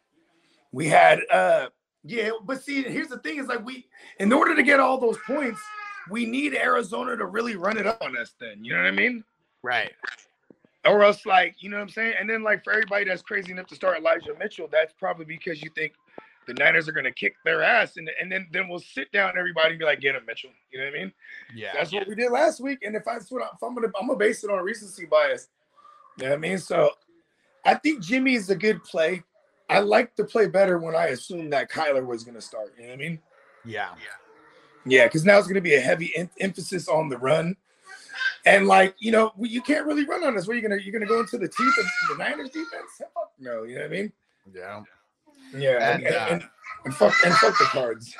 We had. uh Yeah, but see, here's the thing: is like we, in order to get all those points, we need Arizona to really run it up on us. Then, you know what I mean?
right.
or else like you know what I'm saying. And then like for everybody that's crazy enough to start Elijah Mitchell, that's probably because you think the Niners are gonna kick their ass, and and then then we'll sit down everybody and be like, get him Mitchell. You know what I mean?
Yeah.
That's what we did last week. And if I that's what I, if I'm gonna I'm gonna base it on recency bias. You know what I mean? So I think Jimmy is a good play. I like to play better when I assumed that Kyler was gonna start. You know what I mean?
Yeah.
Yeah, because now it's going to be a heavy em- emphasis on the run, and like you know, you can't really run on us. Where you gonna you're gonna go into the teeth of the Niners defense? Fuck No, you know what I mean?
Yeah.
Yeah,
And,
and,
uh,
and, and fuck and fuck the cards.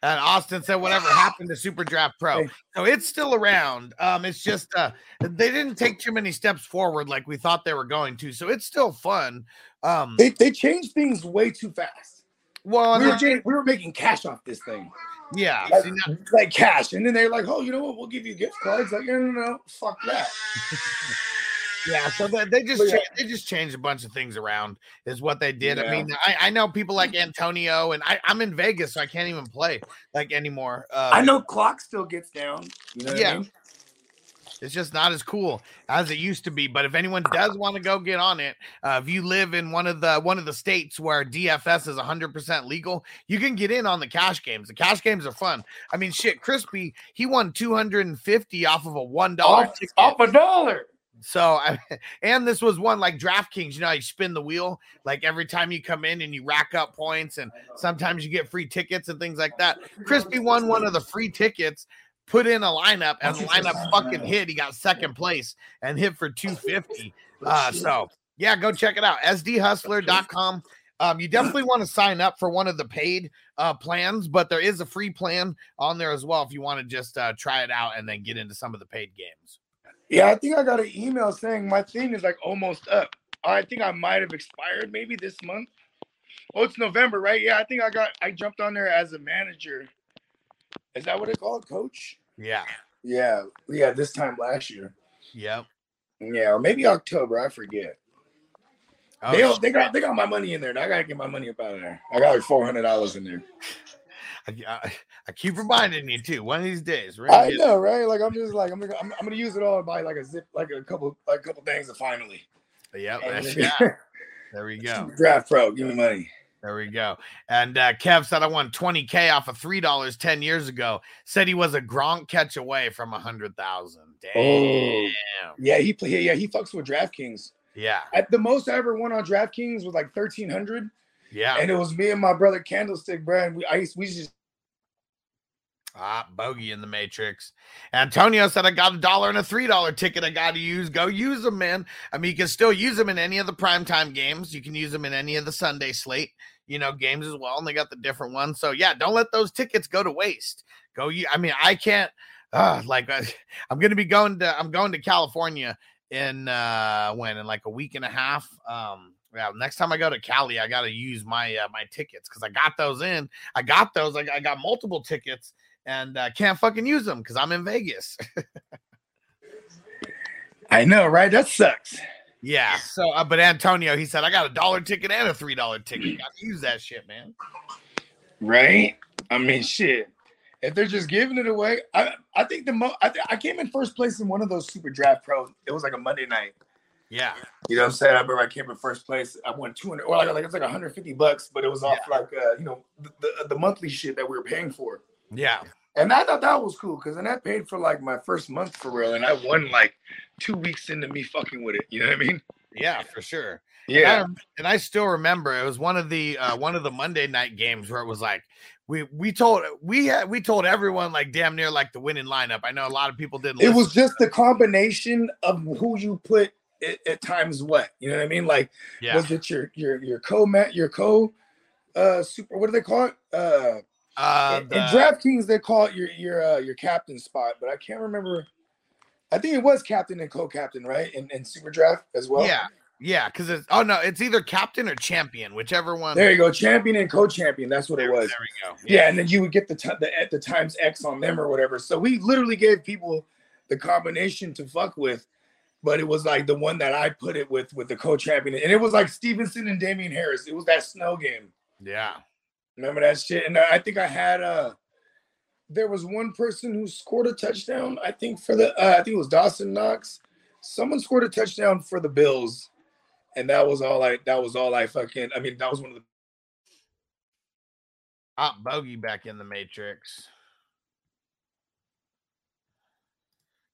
And Austin said, whatever happened to Super Draft Pro?
Hey.
So it's still around. Um, it's just uh they didn't take too many steps forward like we thought they were going to. So it's still fun. Um
They they changed things way too fast.
well
We were,
then-
getting- we were making cash off this thing,
yeah.
like,
see, now-
like cash, and then they're like, "Oh, you know what? We'll give you gift cards." Like, no, no, no, fuck that.
Yeah, so they, they just
yeah.
cha- they just changed a bunch of things around is what they did. I mean, I, I know people like Antonio, and I, I'm in Vegas, so I can't even play like anymore. Uh,
I know clock still gets down. You know
Yeah.
I mean?
It's just not as cool as it used to be. But if anyone does want to go get on it, uh, if you live in one of the one of the states where DFS is 100% legal, you can get in on the cash games. The cash games are fun. I mean, shit, Crispy he won 250 off of a one dollar
Off, off a dollar.
So, I, and this was one like DraftKings. You know, you spin the wheel like every time you come in and you rack up points, and sometimes you get free tickets and things like that. Crispy won one of the free tickets, put in a lineup, and the lineup fucking hit. He got second place and hit for 250. Uh, so, yeah, go check it out. SDHustler.com. Um, you definitely want to sign up for one of the paid uh, plans, but there is a free plan on there as well if you want to just uh, try it out and then get into some of the paid games.
Yeah, I think I got an email saying my thing is like almost up. I think I might have expired maybe this month. Oh, it's November, right? Yeah, I think I got I jumped on there as a manager. Is that what it called, coach?
Yeah.
Yeah, yeah, this time last year.
Yep.
Yeah, or maybe October, I forget.
Oh,
they, they got they got my money in there. I gotta get my money up out of there. I got like four hundred dollars in there.
I, I, keep reminding you too. One of these days, we're
I know, right? Like I'm just like I'm gonna I'm, I'm gonna use it all to buy like a zip like a couple like a couple things finally.
Yep.
And
yeah. There we go.
Draft pro, give me money.
There we go. And uh, Kev said I won 20k off of three dollars ten years ago. Said he was a Gronk catch away from a hundred thousand. Damn.
Oh. Yeah, he play. Yeah, he fucks with DraftKings.
Yeah.
At the most I ever won on DraftKings was like thirteen hundred,
Yeah.
and it was me and my brother Candlestick, bro. And we I used, we just
Ah, bogey in the matrix. Antonio said, I got a dollar and a three dollar ticket I got to use. Go use them, man. I mean, you can still use them in any of the primetime games. You can use them in any of the Sunday slate, you know, games as well. And they got the different ones. So, yeah, don't let those tickets go to waste. Go, I mean, I can't, uh, like, I'm going to be going to, I'm going to California in, uh, when, in like a week and a half. Um, Yeah, next time I go to Cali, I got to use my uh, my tickets because I got those in. I got those. I I got multiple tickets and uh, can't fucking use them because I'm in Vegas.
I know, right? That sucks.
yeah. So, uh, but Antonio, he said I got a dollar ticket and a three dollar ticket. Got to use that shit, man.
Right? I mean, shit. If they're just giving it away, I I think the mo I, th- I came in first place in one of those super draft Pro. It was like a Monday night.
Yeah.
You know what I'm saying? I remember I came in first place. I won 200 or like, like it's like 150 bucks, but it was off like uh, you know the, the the monthly shit that we were paying for.
Yeah.
And I thought that was cool because then that paid for like my first month for real, and I won like two weeks into me fucking with it. You know what I mean?
Yeah, for sure.
Yeah.
And I, and I still remember it was one of the uh, one of the Monday night games where it was like we we told we had we told everyone like damn near like the winning lineup. I know a lot of people didn't.
It was just the combination of who you put at, at times what. You know what I mean? Like
yeah.
was it your your your co mat your co uh super what do they call it? Uh
Uh,
in, in DraftKings they call it your your uh, your captain spot, but I can't remember. I think it was captain and co-captain, right? In, in super draft as well.
yeah, yeah, because it's oh no, it's either captain or champion, whichever one.
There you go, champion and co-champion. That's what it was.
There we go.
Yeah, and then you would get the t- the at the times X on them or whatever. So we literally gave people the combination to fuck with, but it was like the one that I put it with with the co-champion, and it was like Stevenson and Damien Harris. It was that snow game.
Yeah.
Remember that shit? And I think I had uh there was one person who scored a touchdown. I think for the uh, I think it was Dawson Knox. Someone scored a touchdown for the Bills, and that was all I. That was all I fucking. I mean, that was one of the.
Hot bogey back in the matrix.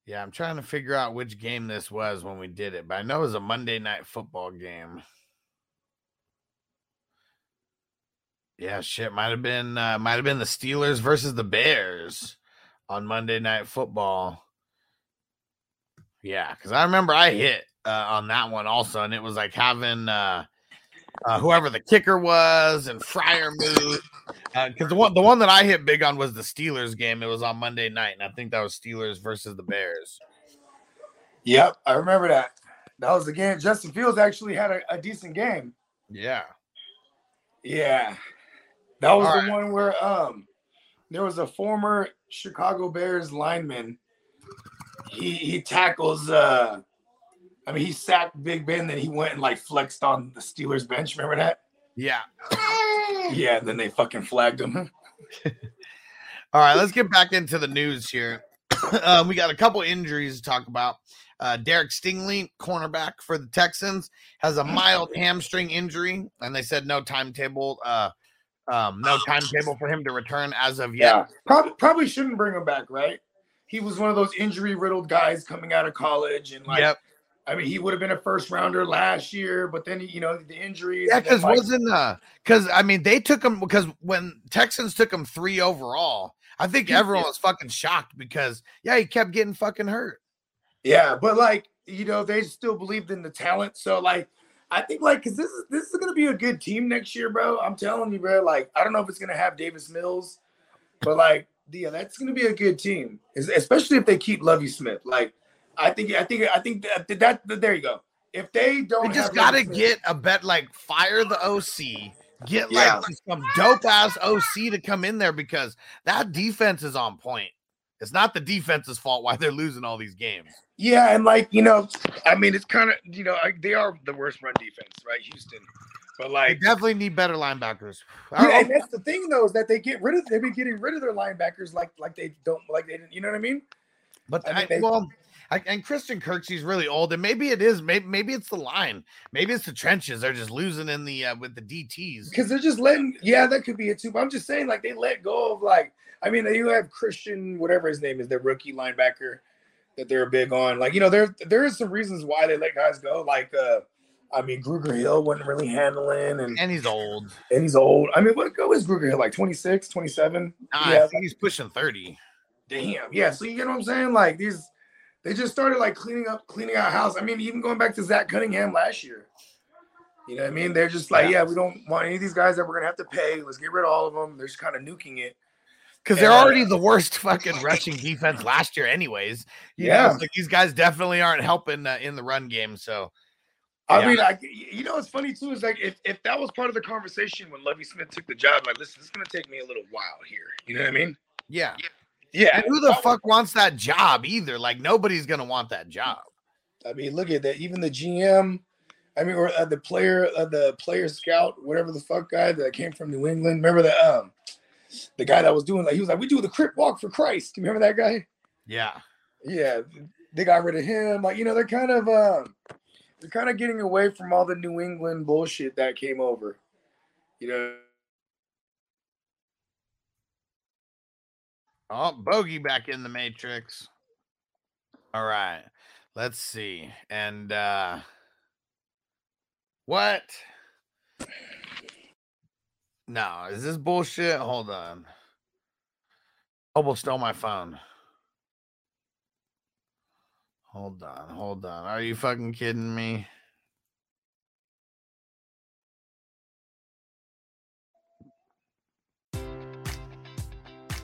Yeah, I'm trying to figure out which game this was when we did it, but I know it was a Monday night football game. Yeah, shit, might have been uh, might have been the Steelers versus the Bears on Monday night football. Yeah, because I remember I hit uh, on that one also, and it was like having uh, uh, whoever the kicker was and Freiermuth. Because the one the one that I hit big on was the Steelers game. It was on Monday night, and I think that was Steelers versus the Bears.
Yep, I remember that. That was the game. Justin Fields actually had a, a decent game.
Yeah,
Yeah, that was
All
the
right.
one where um there was a former Chicago Bears lineman. He he tackles. uh I mean, he sacked Big Ben, then he went and like flexed on the Steelers bench. Remember that?
yeah.
Yeah, and then they fucking flagged him.
All right, let's get back into the news here. um, we got a couple injuries to talk about. Uh, Derek Stingley, cornerback for the Texans, has a mild hamstring injury, and they said no timetable. Uh, um, no timetable for him to return as of yet.
Yeah, probably probably shouldn't bring him back, right? He was one of those injury riddled guys coming out of college, and like,
Yep.
I mean, he would have been a first rounder last year, but then you know the injuries.
Yeah, because
like,
wasn't uh because I mean they took him because when Texans took him three overall, I think everyone was fucking shocked because yeah, he kept getting fucking hurt.
Yeah, but like you know, they still believed in the talent. So like, I think like because this is this is gonna be a good team next year, bro. I'm telling you, bro. Like, I don't know if it's gonna have Davis Mills, but like, yeah, that's gonna be a good team, especially if they keep Lovie Smith. Like, I think I think I think that, that, that there you go. If they don't,
They just
have
got to
Lovie Smith-
get a bet like fire the OC, get
Yeah.
like some dope ass OC to come in there because that defense is on point. It's not the defense's fault why they're losing all these games.
Yeah, and like you know, I mean, it's kind of you know I, they are the worst run defense, right, Houston. But
They
like,
definitely need better linebackers.
yeah, and that's the thing though is that they get rid of they've been getting rid of their linebackers like like they don't like they didn't. You know what I mean?
But
I
I
mean, they-
well, I, and Christian Kirksey's really old, and maybe it is. Maybe maybe it's the line. Maybe it's the trenches. They're just losing in the uh, with the DTS.
Because they're just letting. Yeah, that could be it too. But I'm just saying, like they let go of like. I mean, you have Christian, whatever his name is, their rookie linebacker that they're big on. Like you know, there there is some reasons why they let guys go. Like, uh I mean, Grugier-Hill wasn't really handling, and
And he's old.
and he's old. I mean, what go is Grugier-Hill like 26, 27?
Nah,
yeah,
he's pushing thirty.
Damn. Yeah. So you get what I'm saying? Like these, they just started like cleaning up, cleaning out house. I mean, even going back to Zach Cunningham last year. You know what I mean? They're just like,
Yeah.
yeah, we don't want any of these guys that we're gonna have to pay. Let's get rid of all of them. They're just kind of nuking it.
Because they're already the worst fucking rushing defense last year, anyways. You
Yeah.
it's like these guys definitely aren't helping uh, in the run game. So,
I
Yeah.
mean, I, you know, what's funny too is like if, if that was part of the conversation when Lovie Smith took the job, like, listen, it's gonna take me a little while here. You know what I mean?
Yeah.
Yeah.
And who the fuck wants that job either? Like nobody's gonna want that job.
I mean, look at that. Even the GM, I mean, or uh, the player, uh, the player scout, whatever the fuck guy that came from New England. Remember that? Um, the guy that was doing like he was like, we do the Crip Walk for Christ. Do you remember that guy?
Yeah.
Yeah, they got rid of him. Like you know, they're kind of um, they're kind of getting away from all the New England bullshit that came over. You know.
Oh, bogey back in the matrix. All right. Let's see. And uh what? No, is this bullshit? Hold on. Hobo stole my phone. Hold on, hold on. Are you fucking kidding me?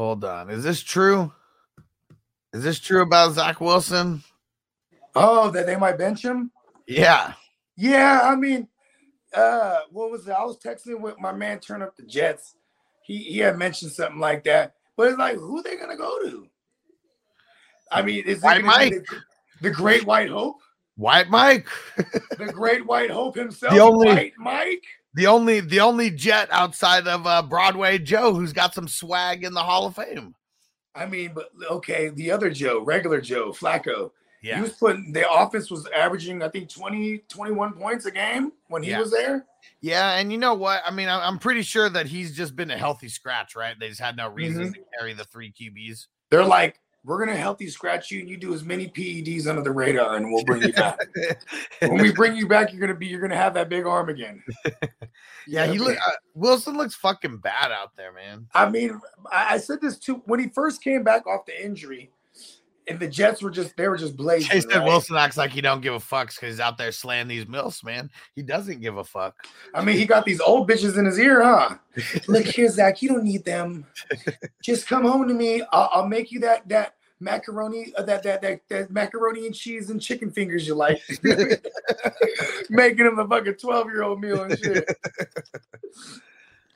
Hold on. Is this true? Is this true about Zach Wilson?
Oh, that they might bench him.
Yeah.
Yeah, I mean, uh, what was it? I was texting with my man. Turn up the Jets. He he had mentioned something like that, but it's like, who they gonna go to? I mean, is it
White Mike.
the, the Great White Hope?
White Mike.
The Great White Hope himself,
The only-
White Mike.
The only the only jet outside of uh, Broadway Joe who's got some swag in the Hall of Fame.
I mean, but okay, the other Joe, regular Joe, Flacco.
Yeah.
He was putting the offense was averaging, I think, 20, 21 points a game when he
Yeah.
was there.
Yeah, and you know what? I mean, I'm pretty sure that he's just been a healthy scratch, right? They just had no reason
Mm-hmm.
to carry the three QBs.
They're like, we're gonna healthy scratch you and you do as many PEDs under the radar, and we'll bring you back. when we bring you back, you're gonna be you're gonna have that big arm again.
Yeah, he look, uh, Wilson looks fucking bad out there, man.
I mean, I, I said this too when he first came back off the injury, and the Jets were just they were just blazing.
Chase said
right?
Wilson acts like he don't give a fuck because he's out there slaying these mills, man. He doesn't give a fuck.
I mean, he got these old bitches in his ear, huh? Look here, Zach, you don't need them. Just come home to me. I'll, I'll make you that that macaroni, uh, that, that that that macaroni and cheese and chicken fingers you like. Making him a fucking twelve year old meal and shit.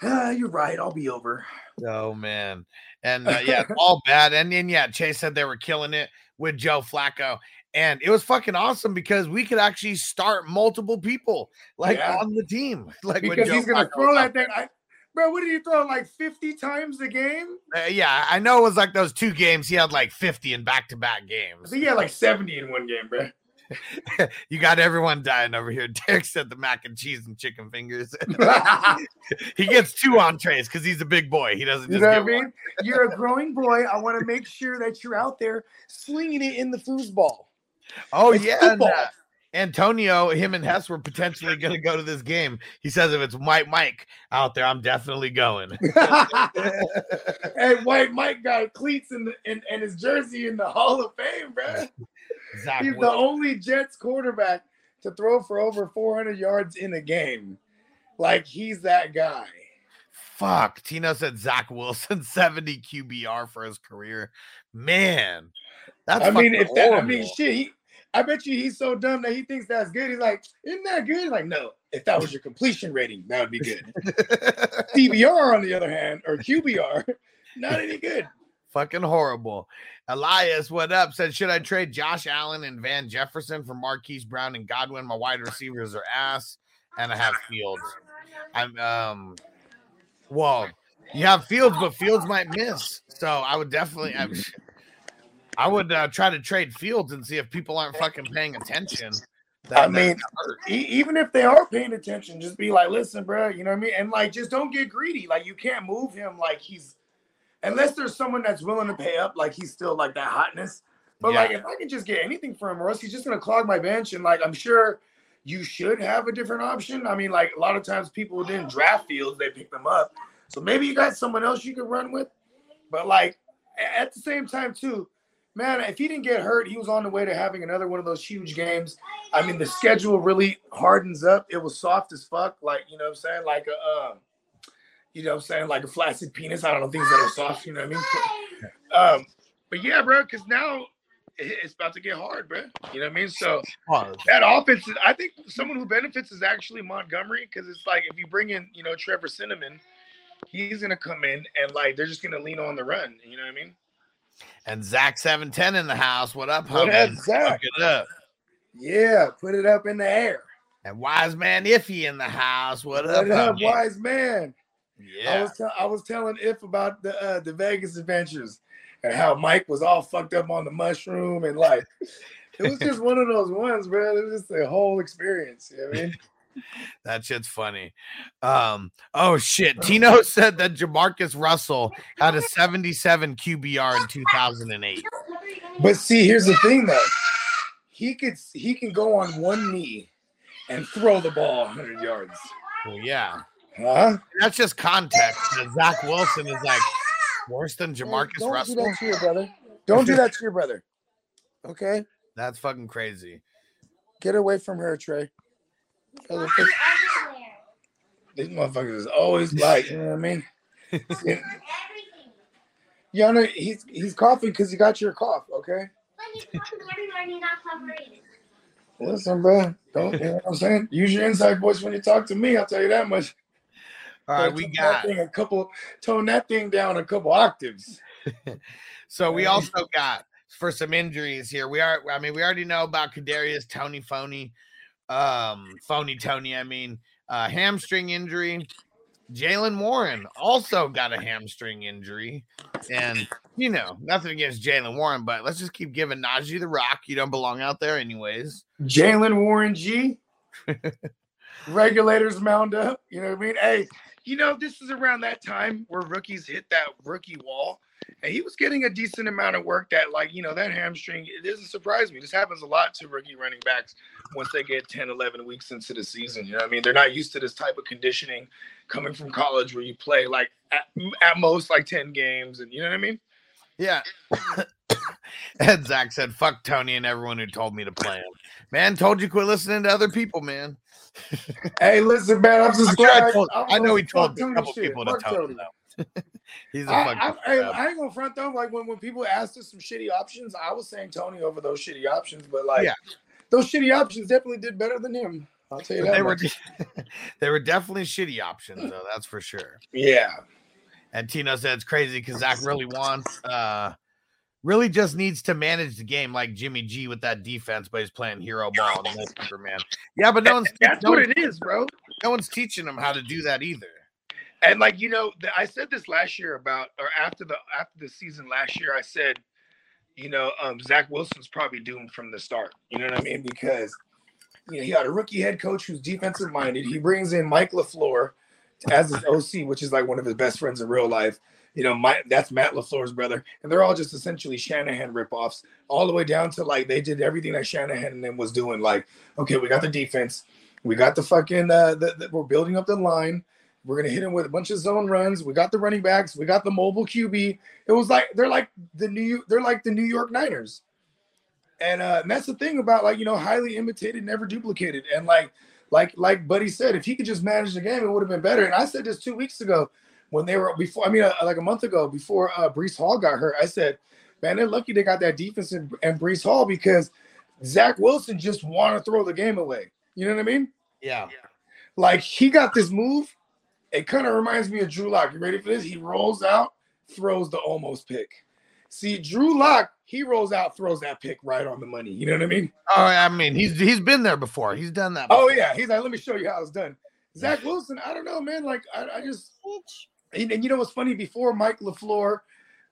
Ah, you're right. I'll be over.
Oh man, and uh, yeah, all bad. And then yeah, Chase said they were killing it with Joe Flacco, and it was fucking awesome because we could actually start multiple people like
Yeah.
on the team, like when
Because
Joe
he's gonna
Flacco
throw that thing. I, bro, what did he throw like 50 times a game?
Uh, yeah, I know it was like those two games. He had like fifty in back to back
I
games.
think he had like 70 in one game, bro.
you got everyone dying over here. Derek said the mac and cheese and chicken fingers. he gets two entrees because he's a big boy. He doesn't
You
just
know what I mean?
one.
You're a growing boy. I want to make sure that you're out there slinging it in the foosball.
Oh
It's
yeah, and, uh, Antonio, him and Hess were potentially going to go to this game. He says if it's White Mike out there, I'm definitely going.
hey, White Mike got cleats in, the, in, in his jersey in the Hall of Fame, bro.
Zach
He's the only Jets quarterback to throw for over 400 yards in a game. Like he's that guy.
Fuck. Tino said Zach Wilson 70 QBR for his career. Man, that's
I mean, if that, I mean, shit. He, I bet you he's so dumb that he thinks that's good. He's like, isn't that good? Like, no. If that was your completion rating, that would be good. CBR, on the other hand, or QBR, not any good.
Fucking horrible. Elias, what up? Said, should I trade Josh Allen and Van Jefferson for Marquise Brown and Godwin? My wide receivers are ass, and I have Fields. I'm um, well, you have Fields, but Fields might miss. So I would definitely, I, I would uh, try to trade Fields and see if people aren't fucking paying attention. That-
I mean, e- even if they are paying attention, just be like, listen, bro, you know what I mean? And like, just don't get greedy. Like, you can't move him like he's, unless there's someone that's willing to pay up, like he's still like that hotness. But
Yeah.
like, if I can just get anything from him, or else he's just gonna clog my bench. And like, I'm sure you should have a different option. I mean, like a lot of times people didn't draft fields, they pick them up. So maybe you got someone else you could run with. But like at the same time, too, man, if he didn't get hurt, he was on the way to having another one of those huge games. I mean, the schedule really hardens up. It was soft as fuck, like you know what I'm saying, like a, uh, you know what I'm saying, like a flaccid penis. I don't know things that are soft. You know what I mean? Um, but yeah, bro, because now it's about to get hard, bro. You know what I mean? So that offense, is- I think someone who benefits is actually Montgomery because it's like if you bring in, you know, Trevor Cinnamon, he's gonna come in and like they're just gonna lean on the run. You know what I mean?
And Zach 710 in the house. What up,
What up, Zach?
It up.
Yeah, put it up in the air.
And Wise Man Iffy in the house. What up,
What up,
homie?
wise man? I
Yeah.
was tell- I was telling If about the uh, the Vegas adventures and how Mike was all fucked up on the mushroom and like it was just one of those ones, bro. It was just a whole experience. You know what I mean?
That shit's funny. Um, oh shit. Tino said that JaMarcus Russell had a 77 QBR in 2008.
But see, here's the thing though. He could he can go on one knee and throw the ball 100 yards.
Well, yeah.
Huh?
That's just context. Zach Wilson is like worse than JaMarcus
Don't
Russell.
do that to your brother. Don't do that to your brother. Okay?
That's fucking crazy.
Get away from her, Trey. These motherfuckers is always like, you know what I mean? Yana, he's he's coughing because he got your cough, okay? Listen, bro. Don't you know what I'm saying? Use your inside voice when you talk to me, I'll tell you that much.
All right, we got
a couple tone that thing down a couple octaves.
so we also got for some injuries here. We are I mean, we already know about Kadarius Toney Phony, um, Phony Tony, I mean, uh hamstring injury. Jaylen Warren also got a hamstring injury. And you know, nothing against Jaylen Warren, but let's just keep giving Najee the rock. You don't belong out there anyways.
Jaylen Warren G. Regulators mound up. You know what I mean? Hey, you know, this is around that time where rookies hit that rookie wall. And he was getting a decent amount of work that, like, you know, that hamstring, it doesn't surprise me. This happens a lot to rookie running backs once they get 10, 11 weeks into the season. You know I mean? They're not used to this type of conditioning coming from college where you play, like, at, at most, like 10 games. And you know what I mean?
Yeah. and Zach said, fuck Toney and everyone who told me to play him. Man, told you quit listening to other people, man.
Hey, listen, man, I'm just
I'm sure I, told, I know he told a couple people to tell him. He's a
I, I. I ain't gonna front though. Like when, when people asked us some shitty options, I was saying Toney over those shitty options, but like
Yeah.
those shitty options definitely did better than him. I'll tell you that.
they were they were definitely shitty options, though, that's for sure.
yeah.
And Tino said it's crazy because Zach really wants uh really just needs to manage the game like Jimmy G with that defense, but he's playing hero ball and Superman. Yeah, but no one's
That's
no,
what
one's-
it is, bro.
no one's teaching him how to do that either.
And like you know, I said this last year about or after the after the season last year, I said, you know, um, Zach Wilson's probably doomed from the start. You know what I mean? Because you know he got a rookie head coach who's defensive minded. He brings in Mike LaFleur as his OC, which is like one of his best friends in real life. You know, my that's Matt LaFleur's brother, and they're all just essentially Shanahan ripoffs, all the way down to like they did everything that Shanahan and them was doing. Like, okay, we got the defense, we got the fucking, uh, the, the, we're building up the line. We're gonna hit him with a bunch of zone runs. We got the running backs. We got the mobile QB. It was like they're like the new they're like the New York Niners. And uh, and that's the thing about like you know highly imitated, never duplicated, and like like like Buddy said, if he could just manage the game, it would have been better. And I said this two weeks ago when they were before. I mean, uh, like a month ago before uh, Breece Hall got hurt. I said, man, they're lucky they got that defense and, and Breece Hall because Zach Wilson just want to throw the game away. You know what I mean?
Yeah.
Like he got this move. It kind of reminds me of Drew Lock. You ready for this? He rolls out, throws the almost pick. See, Drew Lock, he rolls out, throws that pick right on the money. You know what I mean?
Oh, I mean, he's he's been there before. He's done that.
Oh yeah, he's like, let me show you how it's done. Zach Wilson, I don't know, man. Like I, I just, and, and you know what's funny? Before Mike LaFleur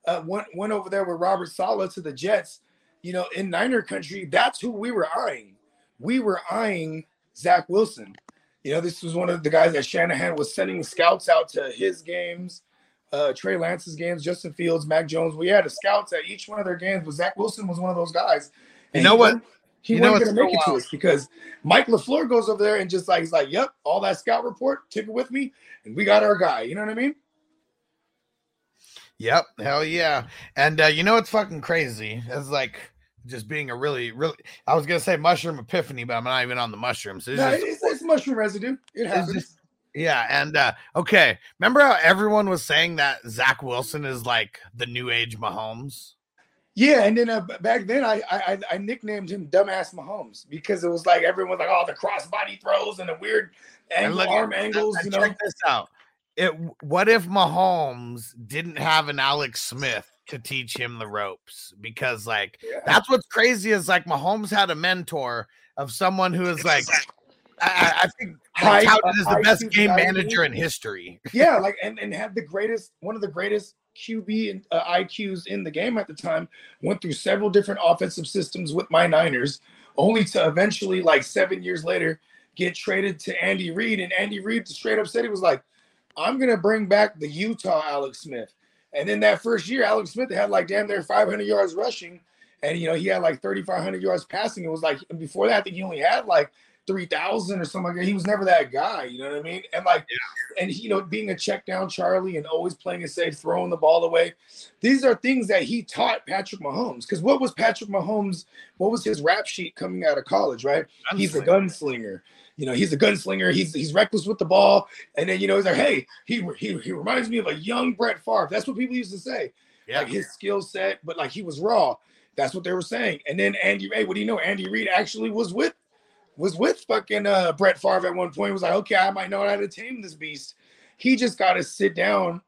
uh, went went over there with Robert Saleh to the Jets, you know, in Niner country, that's who we were eyeing. We were eyeing Zach Wilson. You know, this was one of the guys that Shanahan was sending scouts out to his games, uh, Trey Lance's games, Justin Fields, Mac Jones. We had a scouts at each one of their games, but Zach Wilson was one of those guys.
You know
he
what?
He
You
wasn't gonna make
so
it to us because Mike LaFleur goes over there and just like he's like, Yep, all that scout report, took it with me, and we got our guy. You know what I mean?
Yep. Hell yeah. And uh, you know what's fucking crazy? It's like just being a really, really. I was gonna say mushroom epiphany, but I'm not even on the mushrooms. It's
No,
just-
it's, it's mushroom residue. It happens.
just- yeah. And uh, okay, remember how everyone was saying that Zach Wilson is like the new age Mahomes?
Yeah, and then uh, back then I, I I- I nicknamed him Dumbass Mahomes because it was like everyone was like, oh, the crossbody throws and the weird
And look
arm angles, you know.
check this out. It. What if Mahomes didn't have an Alex Smith to teach him the ropes? Because like
Yeah.
that's what's crazy is like Mahomes had a mentor of someone who is like. I, I- I think
High-
touted as the
high
best game manager in history.
yeah, like and, and had the greatest one of the greatest QB and uh, IQs in the game at the time. Went through several different offensive systems with my Niners, only to eventually, like seven years later, get traded to Andy Reid. And Andy Reid straight up said he was like, "I'm gonna bring back the Utah Alex Smith." And then that first year, Alex Smith had like damn near 500 yards rushing, and you know he had like 3,500 yards passing. It was like and before that, I think he only had like 3,000 or something like that. He was never that guy, you know what I mean? And like, and you know, being a check down Charlie and always playing it safe, throwing the ball away. These are things that he taught Patrick Mahomes. Because what was Patrick Mahomes? What was his rap sheet coming out of college? Right? He's a gunslinger. You know, he's a gunslinger. He's he's reckless with the ball. And then you know, he's like, hey, he he, he reminds me of a young Brett Favre. That's what people used to say.
Yeah.
Like his skill set, but like he was raw. That's what they were saying. And then Andy, hey, what do you know? Andy Reid actually was with was with fucking uh, Brett Favre at one point. He was like, okay, I might know how to tame this beast. He just got to sit down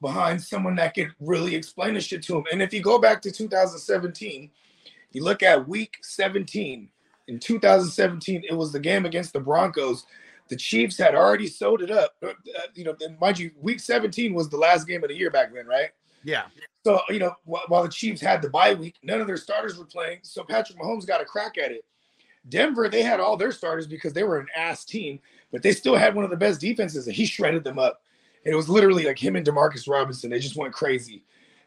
behind someone that could really explain the shit to him. And if you go back to 2017, you look at week 17. In 2017, it was the game against the Broncos. The Chiefs had already sewed it up. Uh, you know, and mind you, week 17 was the last game of the year back then, right?
Yeah.
So, you know, while, while the Chiefs had the bye week, none of their starters were playing. So Patrick Mahomes got a crack at it. Denver, they had all their starters because they were an ass team, but they still had one of the best defenses, and he shredded them up. And it was literally like him and Demarcus Robinson. They just went crazy.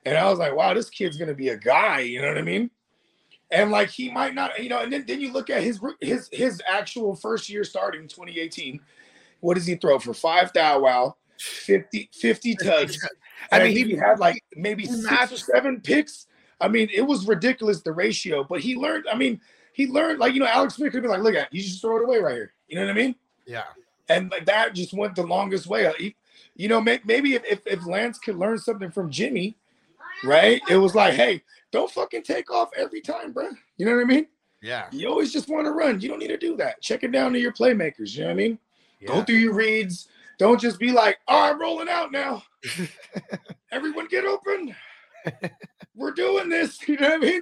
And I was like, wow, this kid's gonna be a guy, you know what I mean? And like he might not, you know, and then, then you look at his his his actual first year starting 2018. What does he throw for five thou wow, 50, 50 tugs?
I mean,
he had like maybe six or seven picks. I mean, it was ridiculous the ratio, but he learned. I mean, he learned like you know, Alex Smith could be like, look at, you just throw it away right here. You know what I mean?
Yeah.
And like that just went the longest way. He- You know, may, maybe if, if if Lance could learn something from Jimmy, right? It was like, hey, don't fucking take off every time, bro. You know what I mean?
Yeah.
You always just want to run. You don't need to do that. Check it down to your playmakers. You know what I mean?
Yeah.
Go through your reads. Don't just be like, oh, I'm rolling out now. Everyone get open. We're doing this. You know what I mean?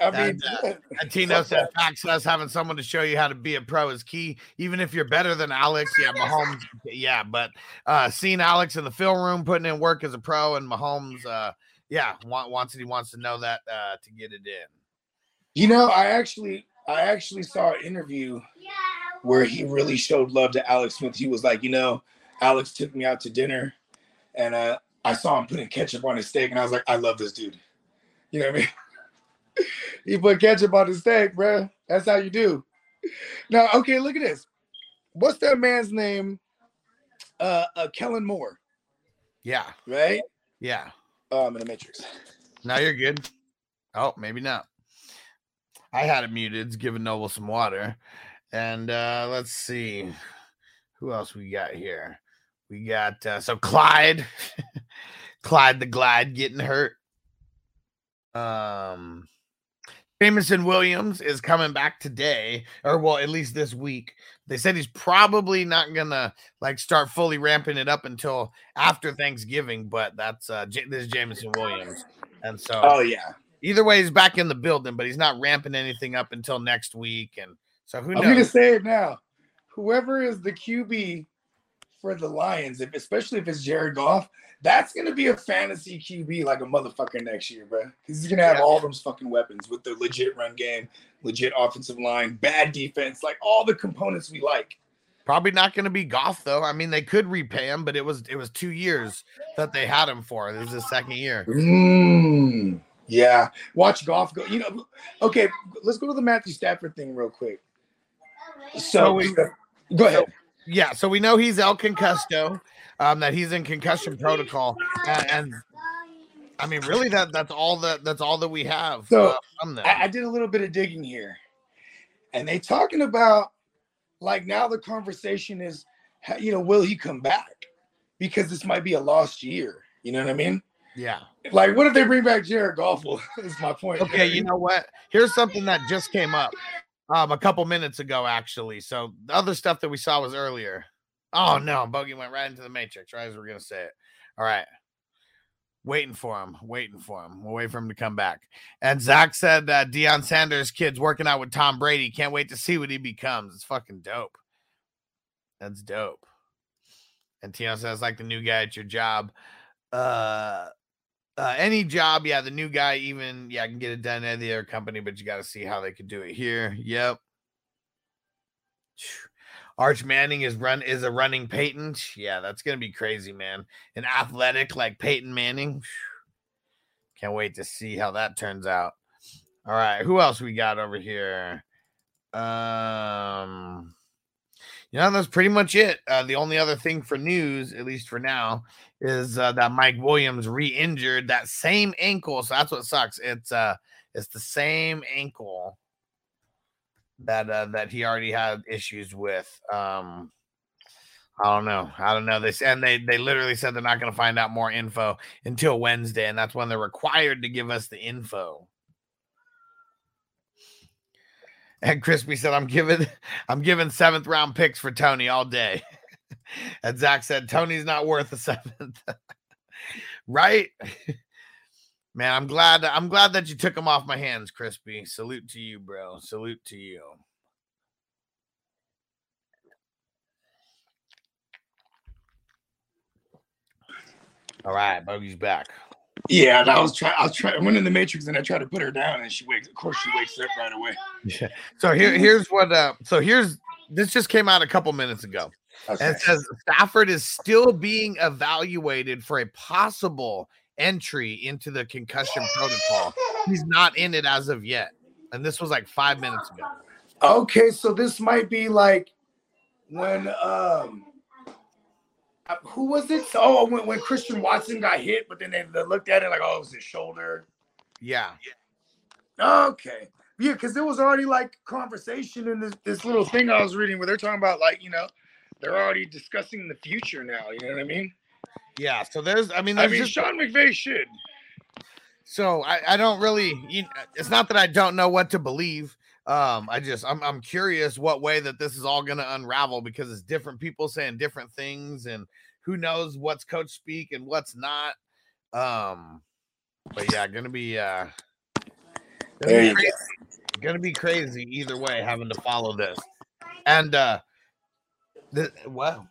I mean,
And, uh, Tino
Fuck
said,
that.
"Facts us having someone to show you how to be a pro is key. Even if you're better than Alex, yeah, Mahomes, yeah, but uh, seeing Alex in the film room putting in work as a pro, and Mahomes, uh, yeah, want, wants it. He wants to know that uh, to get it in.
you know, I actually, I actually saw an interview where he really showed love to Alex Smith. He was like, you know, Alex took me out to dinner, and uh, I saw him putting ketchup on his steak, and I was like, I love this dude. You know what I mean? he put ketchup on his steak, bro. That's how you do. Now, okay, look at this. What's that man's name? Uh, uh Kellen Moore,
Yeah,
right?
yeah.
Oh, I'm in the Matrix.
Now you're good. Oh, maybe not. I had it muted. Giving Noble some water. And uh let's see who else we got here. We got uh, so Clyde, Clyde the Glide getting hurt. Um, Jameson Williams is coming back today, or well, at least this week. They said he's probably not gonna like start fully ramping it up until after Thanksgiving, but that's uh J- this is Jameson Williams, and so
Oh yeah.
either way, he's back in the building, but he's not ramping anything up until next week, and so who knows?
I'm gonna say it now. Whoever is the QB for the Lions, if especially if it's Jared Goff, that's gonna be a fantasy QB like a motherfucker next year, bro. He's gonna have
Yeah.
all those fucking weapons with the legit run game, legit offensive line, bad defense, like all the components we like.
Probably not going to be Goff though. I mean, they could repay him, but it was it was two years that they had him for. This is his second year.
Mm, yeah, watch Goff go. You know, okay, let's go to the Matthew Stafford thing real quick.
So
So,
we-
go ahead.
Yeah, so we know he's El Concusto, um, that he's in concussion protocol, and, and I mean, really, that that's all that that's all that we have
So,
uh, from them.
I, I did a little bit of digging here, and they talking about like now the conversation is, you know, will he come back? Because this might be a lost year. You know what I mean?
yeah.
Like, what if they bring back Jared Goff? Is my point.
Okay, you know what? Here's something that just came up um a couple minutes ago, actually. So the other stuff that we saw was earlier. Oh no, Bogey went right into the matrix, right as we're gonna say it. All right. Waiting for him, waiting for him. We'll wait for him to come back. And Zach said that Deion Sanders' kid's working out with Tom Brady. Can't wait to see what he becomes. It's fucking dope. That's dope. And Tion says, like the new guy at your job. Uh uh, any job, yeah, the new guy, even yeah, I can get it done at the other company, but you got to see how they could do it here. Yep. Arch Manning is run is a running Peyton. Yeah, that's gonna be crazy, man. An athletic like Peyton Manning. Can't wait to see how that turns out. All right, who else we got over here? Um, know, that's pretty much it. Uh, the only other thing for news, at least for now, is uh, that Mike Williams re-injured that same ankle. So that's what sucks. It's uh, it's the same ankle that uh, that he already had issues with. Um, I don't know. I don't know. They and they they literally said they're not going to find out more info until Wednesday, and that's when they're required to give us the info. And Crispy said, "I'm giving, I'm giving seventh round picks for Toney all day." and Zach said, "Toney's not worth a seventh, right?" Man, I'm glad. I'm glad that you took him off my hands, Crispy. Salute to you, bro. Salute to you. All right, Bogey's back.
Yeah, and I was trying. I was trying. I went in the Matrix and I tried to put her down, and she wakes. Of course, she wakes up right away.
Yeah. So here, here's what. Uh, so here's this just came out a couple minutes ago, and it says Stafford is still being evaluated for a possible entry into the concussion protocol. He's not in it as of yet, and this was like five minutes ago.
Okay, so this might be like when um who was it? Oh, when, when Christian Watson got hit, but then they, they looked at it like, oh, it was his shoulder.
Yeah,
Okay. Yeah, because there was already like conversation in this, this little thing I was reading where they're talking about like, you know, they're already discussing the future now. You know what I mean?
yeah. So there's, I mean,
I mean,
just,
Sean McVay should.
so I, I don't really. You, it's not that I don't know what to believe. Um, I just I'm I'm curious what way that this is all going to unravel because it's different people saying different things, and who knows what's coach speak and what's not. Um, but yeah, gonna be uh, gonna be crazy. gonna be crazy either way having to follow this, and uh, the wow.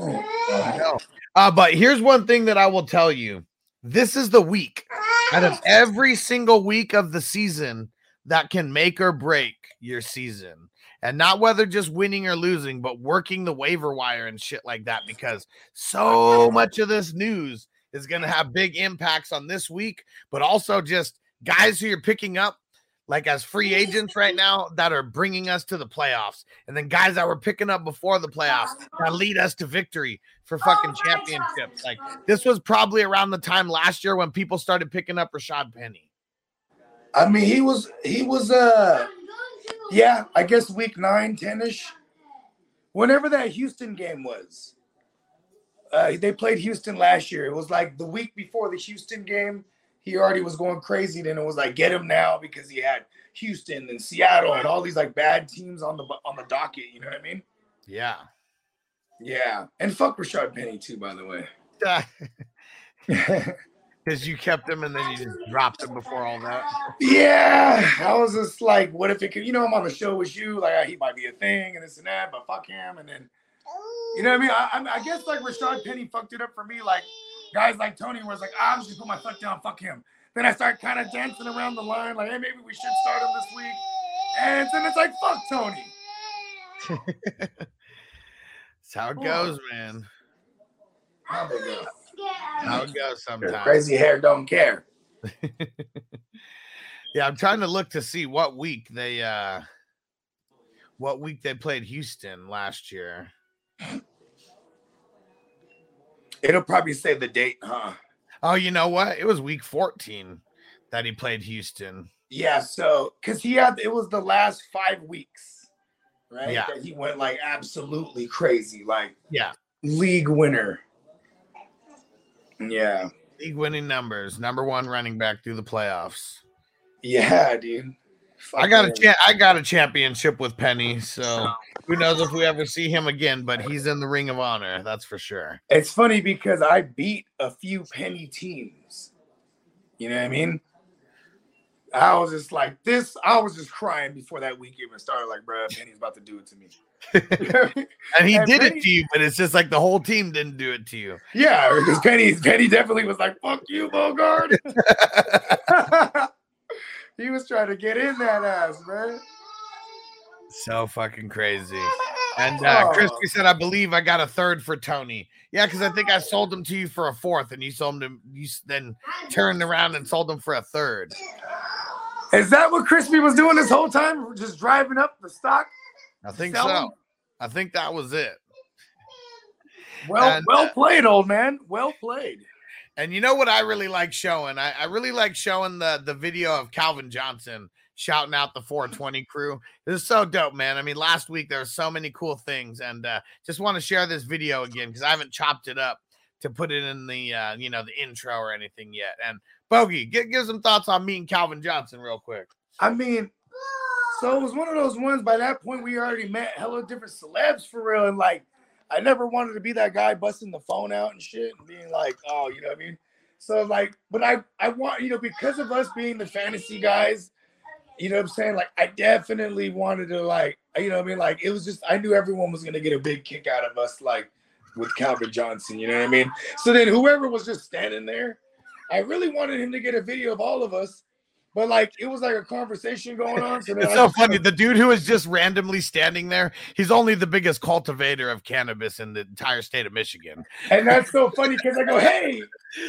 I. Uh, but here's one thing that I will tell you. This is the week out of every single week of the season that can make or break your season. And not whether just winning or losing, but working the waiver wire and shit like that, because so much of this news is going to have big impacts on this week, but also just guys who you're picking up like as free agents right now that are bringing us to the playoffs, and then guys that we're picking up before the playoffs that lead us to victory for oh fucking championships. Like this was probably around the time last year when people started picking up Rashaad Penny.
I mean, he was he was uh yeah, I guess week nine, 10-ish. Whenever that Houston game was. Uh, they played Houston last year. It was like the week before the Houston game. He already was going crazy. Then it was like get him now because he had Houston and Seattle and all these like bad teams on the on the docket. You know what I mean?
Yeah.
Yeah, and fuck Rashard Penny too, by the way.
Because you kept him and then you just dropped him before all that.
Yeah, I was just like, what if it could? You know, I'm on the show with you. Like, he might be a thing and this and that, but fuck him. And then, you know what I mean? I, I, guess like Rashard Penny fucked it up for me. Like guys like Toney was like, ah, I'm just gonna put my foot down, fuck him. Then I start kind of dancing around the line, like, hey, maybe we should start him this week. And then it's like, fuck Toney.
That's how it goes, man.
How they go?
How it goes sometimes.
Crazy hair don't care.
Yeah, I'm trying to look to see what week they uh what week they played Houston last year.
It'll probably say the date, huh?
Oh, you know what? It was week 14 that he played Houston.
Yeah, so because he had it was the last five weeks, right?
Yeah.
That he went like absolutely crazy, like
Yeah.
league winner. Yeah,
League winning numbers, number one running back through the playoffs.
yeah, dude.
I got a cha- I got a championship with Penny, so who knows if we ever see him again, but he's in the ring of honor, that's for sure.
It's funny because I beat a few penny teams. You know what I mean? I was just like this. I was just crying before that week even started. Like, bro, Penny's about to do it to me.
And he
And
did
Penny-
it to you, but it's just like the whole team didn't do it to you.
yeah, because Penny, Penny definitely was like, "Fuck you, Bogart." he was trying to get in that ass, man.
So fucking crazy. And uh,
Oh.
Crispy said, I believe I got a third for Toney. Yeah, because I think I sold them to you for a fourth, and you sold them. To, You then turned around and sold them for a third.
Is that what Crispy was doing this whole time? Just driving up the stock?
I think
Sell
so. I think that was it.
Well,
And,
well
uh,
played, old man. Well played.
And you know what I really like showing? I, I really like showing the the video of Calvin Johnson shouting out the 420 crew. This is so dope, man. I mean, last week there were so many cool things, and uh, just want to share this video again because I haven't chopped it up to put it in the uh, you know the intro or anything yet. And Bogey, give, give some thoughts on meeting Calvin Johnson real quick.
I mean, so it was one of those ones. By that point, we already met hella different celebs for real, and like, I never wanted to be that guy busting the phone out and shit and being like, oh, you know what I mean? So like, but I I want you know because of us being the fantasy guys, you know what I'm saying? Like, I definitely wanted to like, you know what I mean? Like, it was just I knew everyone was gonna get a big kick out of us, like with Calvin Johnson. You know what I mean? So then whoever was just standing there, I really wanted him to get a video of all of us. But like it was like a conversation going on. So
It's so funny. The dude who is just randomly standing there, he's only the biggest cultivator of cannabis in the entire state of Michigan.
And that's so funny because I go, hey,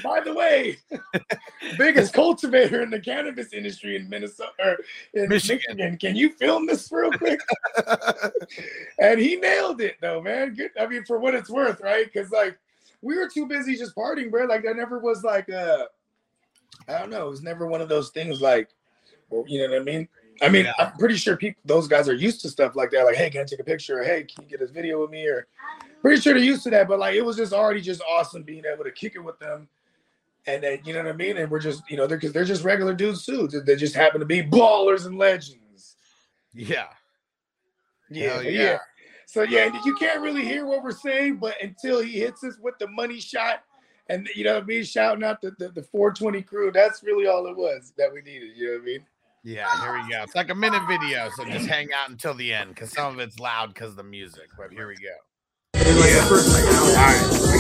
by the way, biggest cultivator in the cannabis industry in Minnesota or in
Michigan.
Michigan. Can you film this real quick? and he nailed it though, man. Good. I mean, for what it's worth, right? Because like we were too busy just partying, bro. Like that never was like uh I don't know, it was never one of those things like well, you know what I mean? I mean,
Yeah.
I'm pretty sure people those guys are used to stuff like that. Like, hey, can I take a picture? Or hey, can you get this video with me? Or pretty sure they're used to that, but like it was just already just awesome being able to kick it with them. And then you know what I mean? And we're just, you know, they're because they're just regular dudes too. They just happen to be ballers and legends.
Yeah.
Yeah, yeah.
yeah.
So yeah, you can't really hear what we're saying, but until he hits us with the money shot and you know what I mean, shouting out the, the, the 420 crew, that's really all it was that we needed. You know what I mean?
Yeah, here we go. It's like a minute video, so just hang out until the end because some of it's loud because of the music. But here we go. We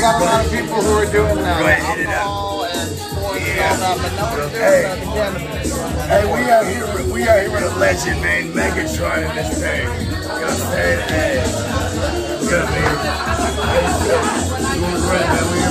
got a lot of people who are doing uh, alcohol and sports and all that, but no one's doing
Hey.
cannabis.
Hey, we out here, we out here with a legend, man, Megatron in this thing. You know what I'm saying? Hey, you know what I mean? Hey, so, doing great, man. We in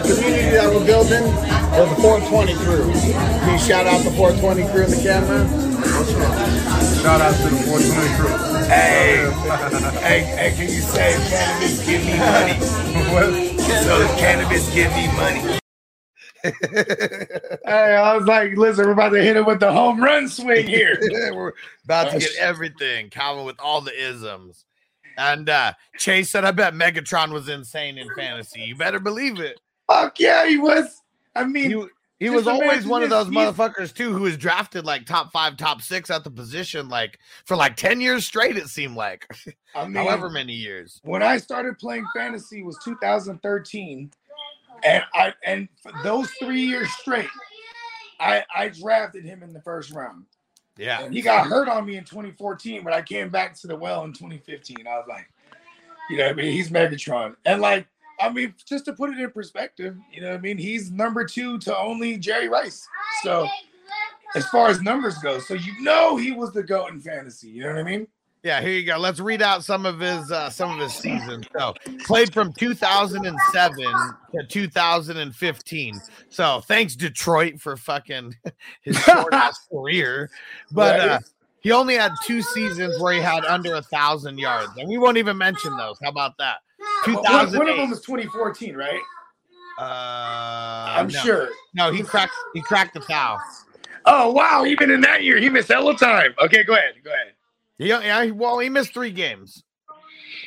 community that we're building with the 420 crew. Can you shout out the 420 crew in the camera?
Shout out to the 420 crew.
Hey, hey, hey, can you say cannabis give me money? So cannabis give me money. hey, I was like, listen, we're about to hit it with the home run swing here.
we're about to get everything. Calvin with all the isms. And uh Chase said, I bet Megatron was insane in fantasy. You better believe it.
Fuck yeah, he was. I mean,
He, he was always one of those motherfuckers too who was drafted like top five, top six at the position, like for like 10 years straight, it seemed like.
I mean,
However many years.
when I started playing fantasy was 2013, and I and for those three years straight, I I drafted him in the first round.
Yeah.
And he got hurt on me in 2014, but I came back to the well in 2015. I was like, you know, what I mean, he's Megatron, and like, I mean, just to put it in perspective, you know, what I mean, he's number two to only Jerry Rice. So as far as numbers go, so you know he was the goat in fantasy. You know what I mean?
Yeah, here you go. Let's read out some of his uh, some of his seasons. So played from 2007 to 2015. So thanks Detroit for fucking his short ass career. But uh, he only had two seasons where he had under a thousand yards, and we won't even mention those. How about that?
One, one of them was 2014, right?
Uh,
I'm
no.
sure.
No, he cracked. He cracked the foul.
Oh wow! Even in that year, he missed hella time. Okay, go ahead. Go ahead.
Yeah, yeah. Well, he missed three games.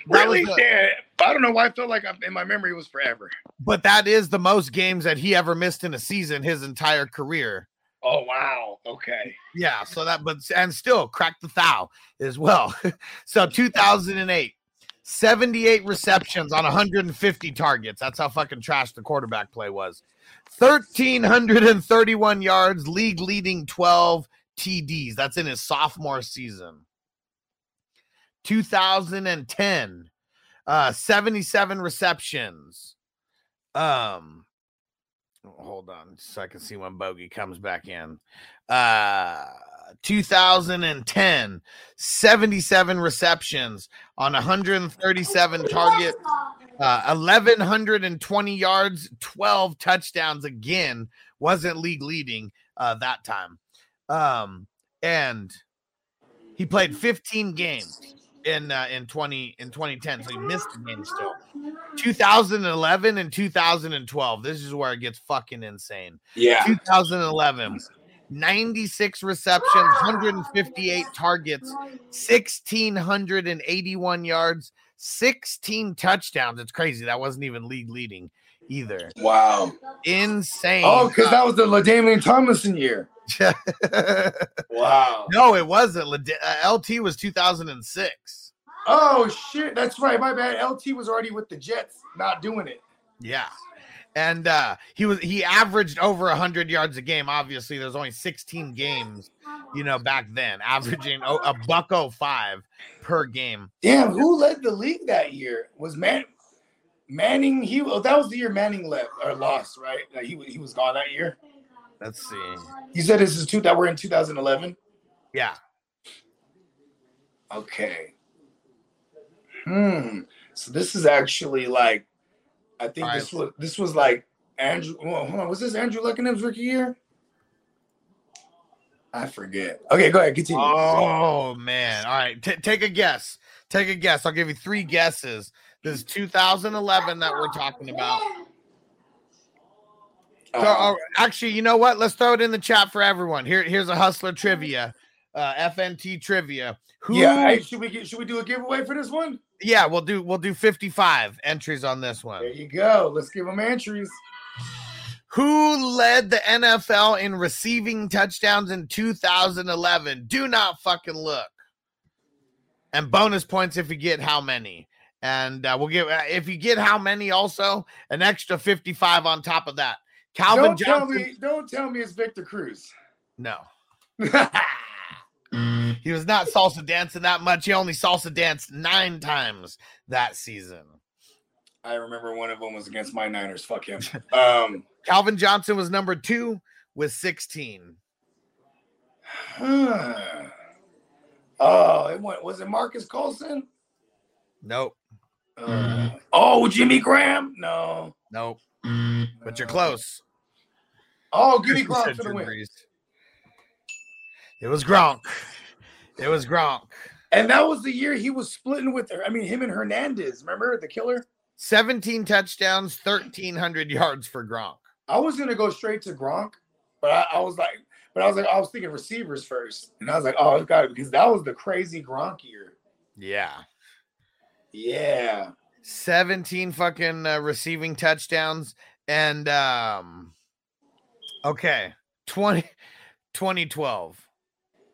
That
Really?
the-
Yeah. I don't know why I felt like I'm, in my memory it was forever.
but that is the most games that he ever missed in a season his entire career.
Oh wow. Okay.
Yeah, so that but and still cracked the foul as well. so 2008, 78 receptions on 150 targets. That's how fucking trash the quarterback play was. 1331 yards, league leading 12 TDs. That's in his sophomore season. 2010, uh 77 receptions. Um hold on so I can see when Bogey comes back in. Uh 2010, 77 receptions on 137 targets, uh 1120 yards, 12 touchdowns again. Wasn't league leading uh that time. Um and he played 15 games in uh, in 20 in 2010 so he missed a game still 2011 and 2012 this is where it gets fucking insane
Yeah.
2011 96 receptions 158 targets 1681 yards 16 touchdowns it's crazy that wasn't even league leading either
Wow.
insane
Oh, because that was the LaDainian Tomlinson year. Wow.
no it wasn't uh, lt was 2006
Oh shit, that's right. My bad. LT was already with the Jets, not doing it.
Yeah. And uh he was he averaged over 100 yards a game. Obviously, there's only 16 games, you know, back then, averaging a buck 05 per game.
Damn, who led the league that year? Was Man Manning? He oh, that was the year Manning left or lost, right? Like he he was gone that year.
Let's see.
You said this is two that we're in 2011.
Yeah.
Okay. Hmm. So this is actually like, I think
All right.
this was this was like Andrew. well, Hold on, was this Andrew Luckenham's rookie year? I forget. Okay, go ahead. Continue.
Oh man. All right. T- take a guess. Take a guess. I'll give you three guesses. This is 2011 that we're talking about. So,
Uh,
uh, actually, you know what? Let's throw it in the chat for everyone. Here, here's a hustler trivia, uh, FNT trivia. Who?
yeah. hey, should we get, should we do a giveaway for this one?
Yeah, we'll do we'll do 55 entries on this one.
There you go. Let's give them entries.
Who led the NFL in receiving touchdowns in 2011? Do not fucking look. And bonus points if you get how many. And uh, we'll give uh, if you get how many also an extra 55 on top of that. Calvin
don't tell
Johnson.
me. Don't tell me it's Victor Cruz.
No. He was not salsa dancing that much. He only salsa danced nine times that season.
I remember one of them was against my Niners. Fuck him. Um.
Calvin Johnson was number two with 16.
huh. Oh, it went, was it Marques Colston?
Nope.
Uh, oh, Jimmy Graham? No.
Nope. But you're close.
Oh, give me Gronk for the win.
Brees. It was Gronk. It was Gronk.
And that was the year he was splitting with her. I mean, him and Hernandez. Remember the killer?
17 touchdowns, 1,300 yards for Gronk.
I was gonna go straight to Gronk, but I, I was like, but I was like, I was thinking receivers first, and I was like, oh, got because that was the crazy Gronk year.
Yeah.
Yeah,
17 fucking uh, receiving touchdowns and um okay 20 2012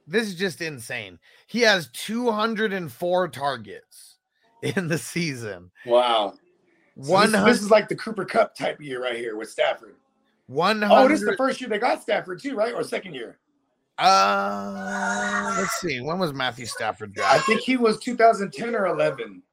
this is just insane he has 204 targets in the season
wow. So
100
this, this is like the Cooper Kupp type of year right here with Stafford.
100
Oh, this is the first year they got Stafford too, right? Or second year?
uh let's see when was matthew stafford drafted?
I think he was 2010 or 11.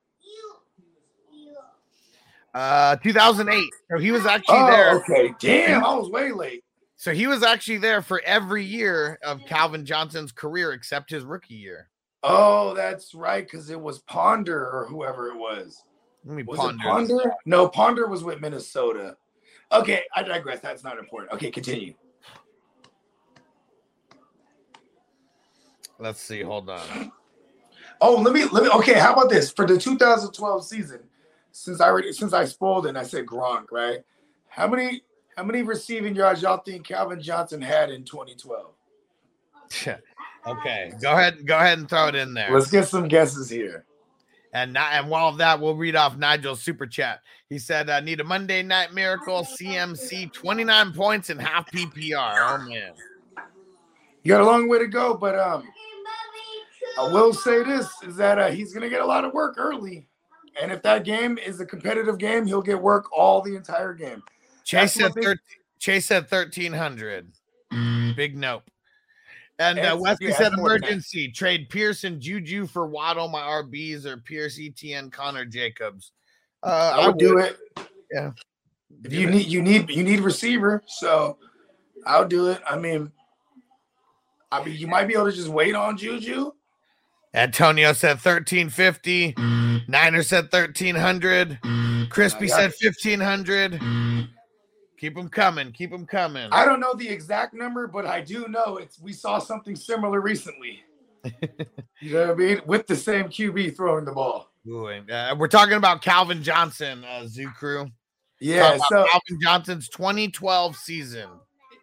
uh 2008 so he was actually
Oh,
there
okay. Damn, I was way late.
So he was actually there for every year of calvin johnson's career except his rookie year
Oh, that's right, because it was Ponder or whoever it was.
let me
Was
ponder
it Ponder? No, Ponder was with Minnesota. Okay, I digress. That's not important. Okay, continue.
let's see hold on
Oh, let me let me. Okay, how about this for the 2012 season? Since I already since I spoiled it, and I said Gronk, right? How many how many receiving yards y'all think Calvin Johnson had in 2012?
okay, go ahead. Go ahead and throw it in there.
Let's get some guesses here.
And Ni- and while that, we'll read off Nigel's super chat. He said, "I need a Monday Night Miracle CMC, 29 points and half PPR." Oh man,
You got a long way to go, but um, I will say this is that uh, he's gonna get a lot of work early, and if that game is a competitive game, he'll get work all the entire game.
Chase
That's
said
thing-
13, Chase said 1300. Big nope. And uh,
That's-
Wesley said
that's more than that.
emergency trade Pearson Juju for Waddle, my RBs, or Pierce Etienne Connor Jacobs. Uh,
I would do it.
Yeah.
If you need you need you need receiver, so I'll do it. I mean, I mean, you might be able to just wait on Juju.
Antonio said 1350. Niner said 1300. Crispy said 1500. Keep them coming. Keep them coming.
I don't know the exact number, but I do know it's we saw something similar recently. you know what I mean? With the same QB throwing the ball.
Ooh, and, uh, we're talking about Calvin Johnson, uh, Zoo Crew.
Yeah. So
Calvin Johnson's 2012 season.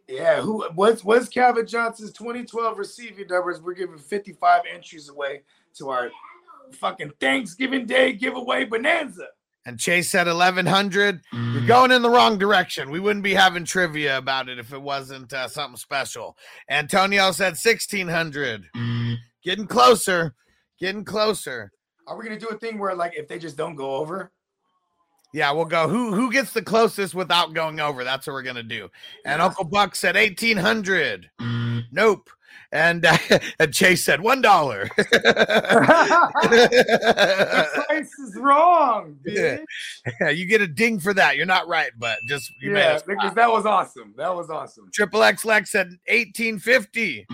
yeah, who what's what's Calvin Johnson's 2012 receiving numbers? We're giving 55 entries away to our fucking Thanksgiving Day giveaway bonanza.
And Chase said 1100. You're mm. going in the wrong direction. We wouldn't be having trivia about it if it wasn't uh, something special. Antonio said 1600. Mm. Getting closer. Getting closer.
Are we gonna do a thing where like if they just don't go over?
Yeah, we'll go. Who who gets the closest without going over? That's what we're gonna do. And Uncle Buck said eighteen hundred. Mm. Nope. And, uh, and Chase said one dollar.
the price is wrong,
Yeah.
bitch.
you get a ding for that. You're not right, but just you
Yeah,
us
because that was awesome. That was awesome.
Triple X Lex said eighteen fifty.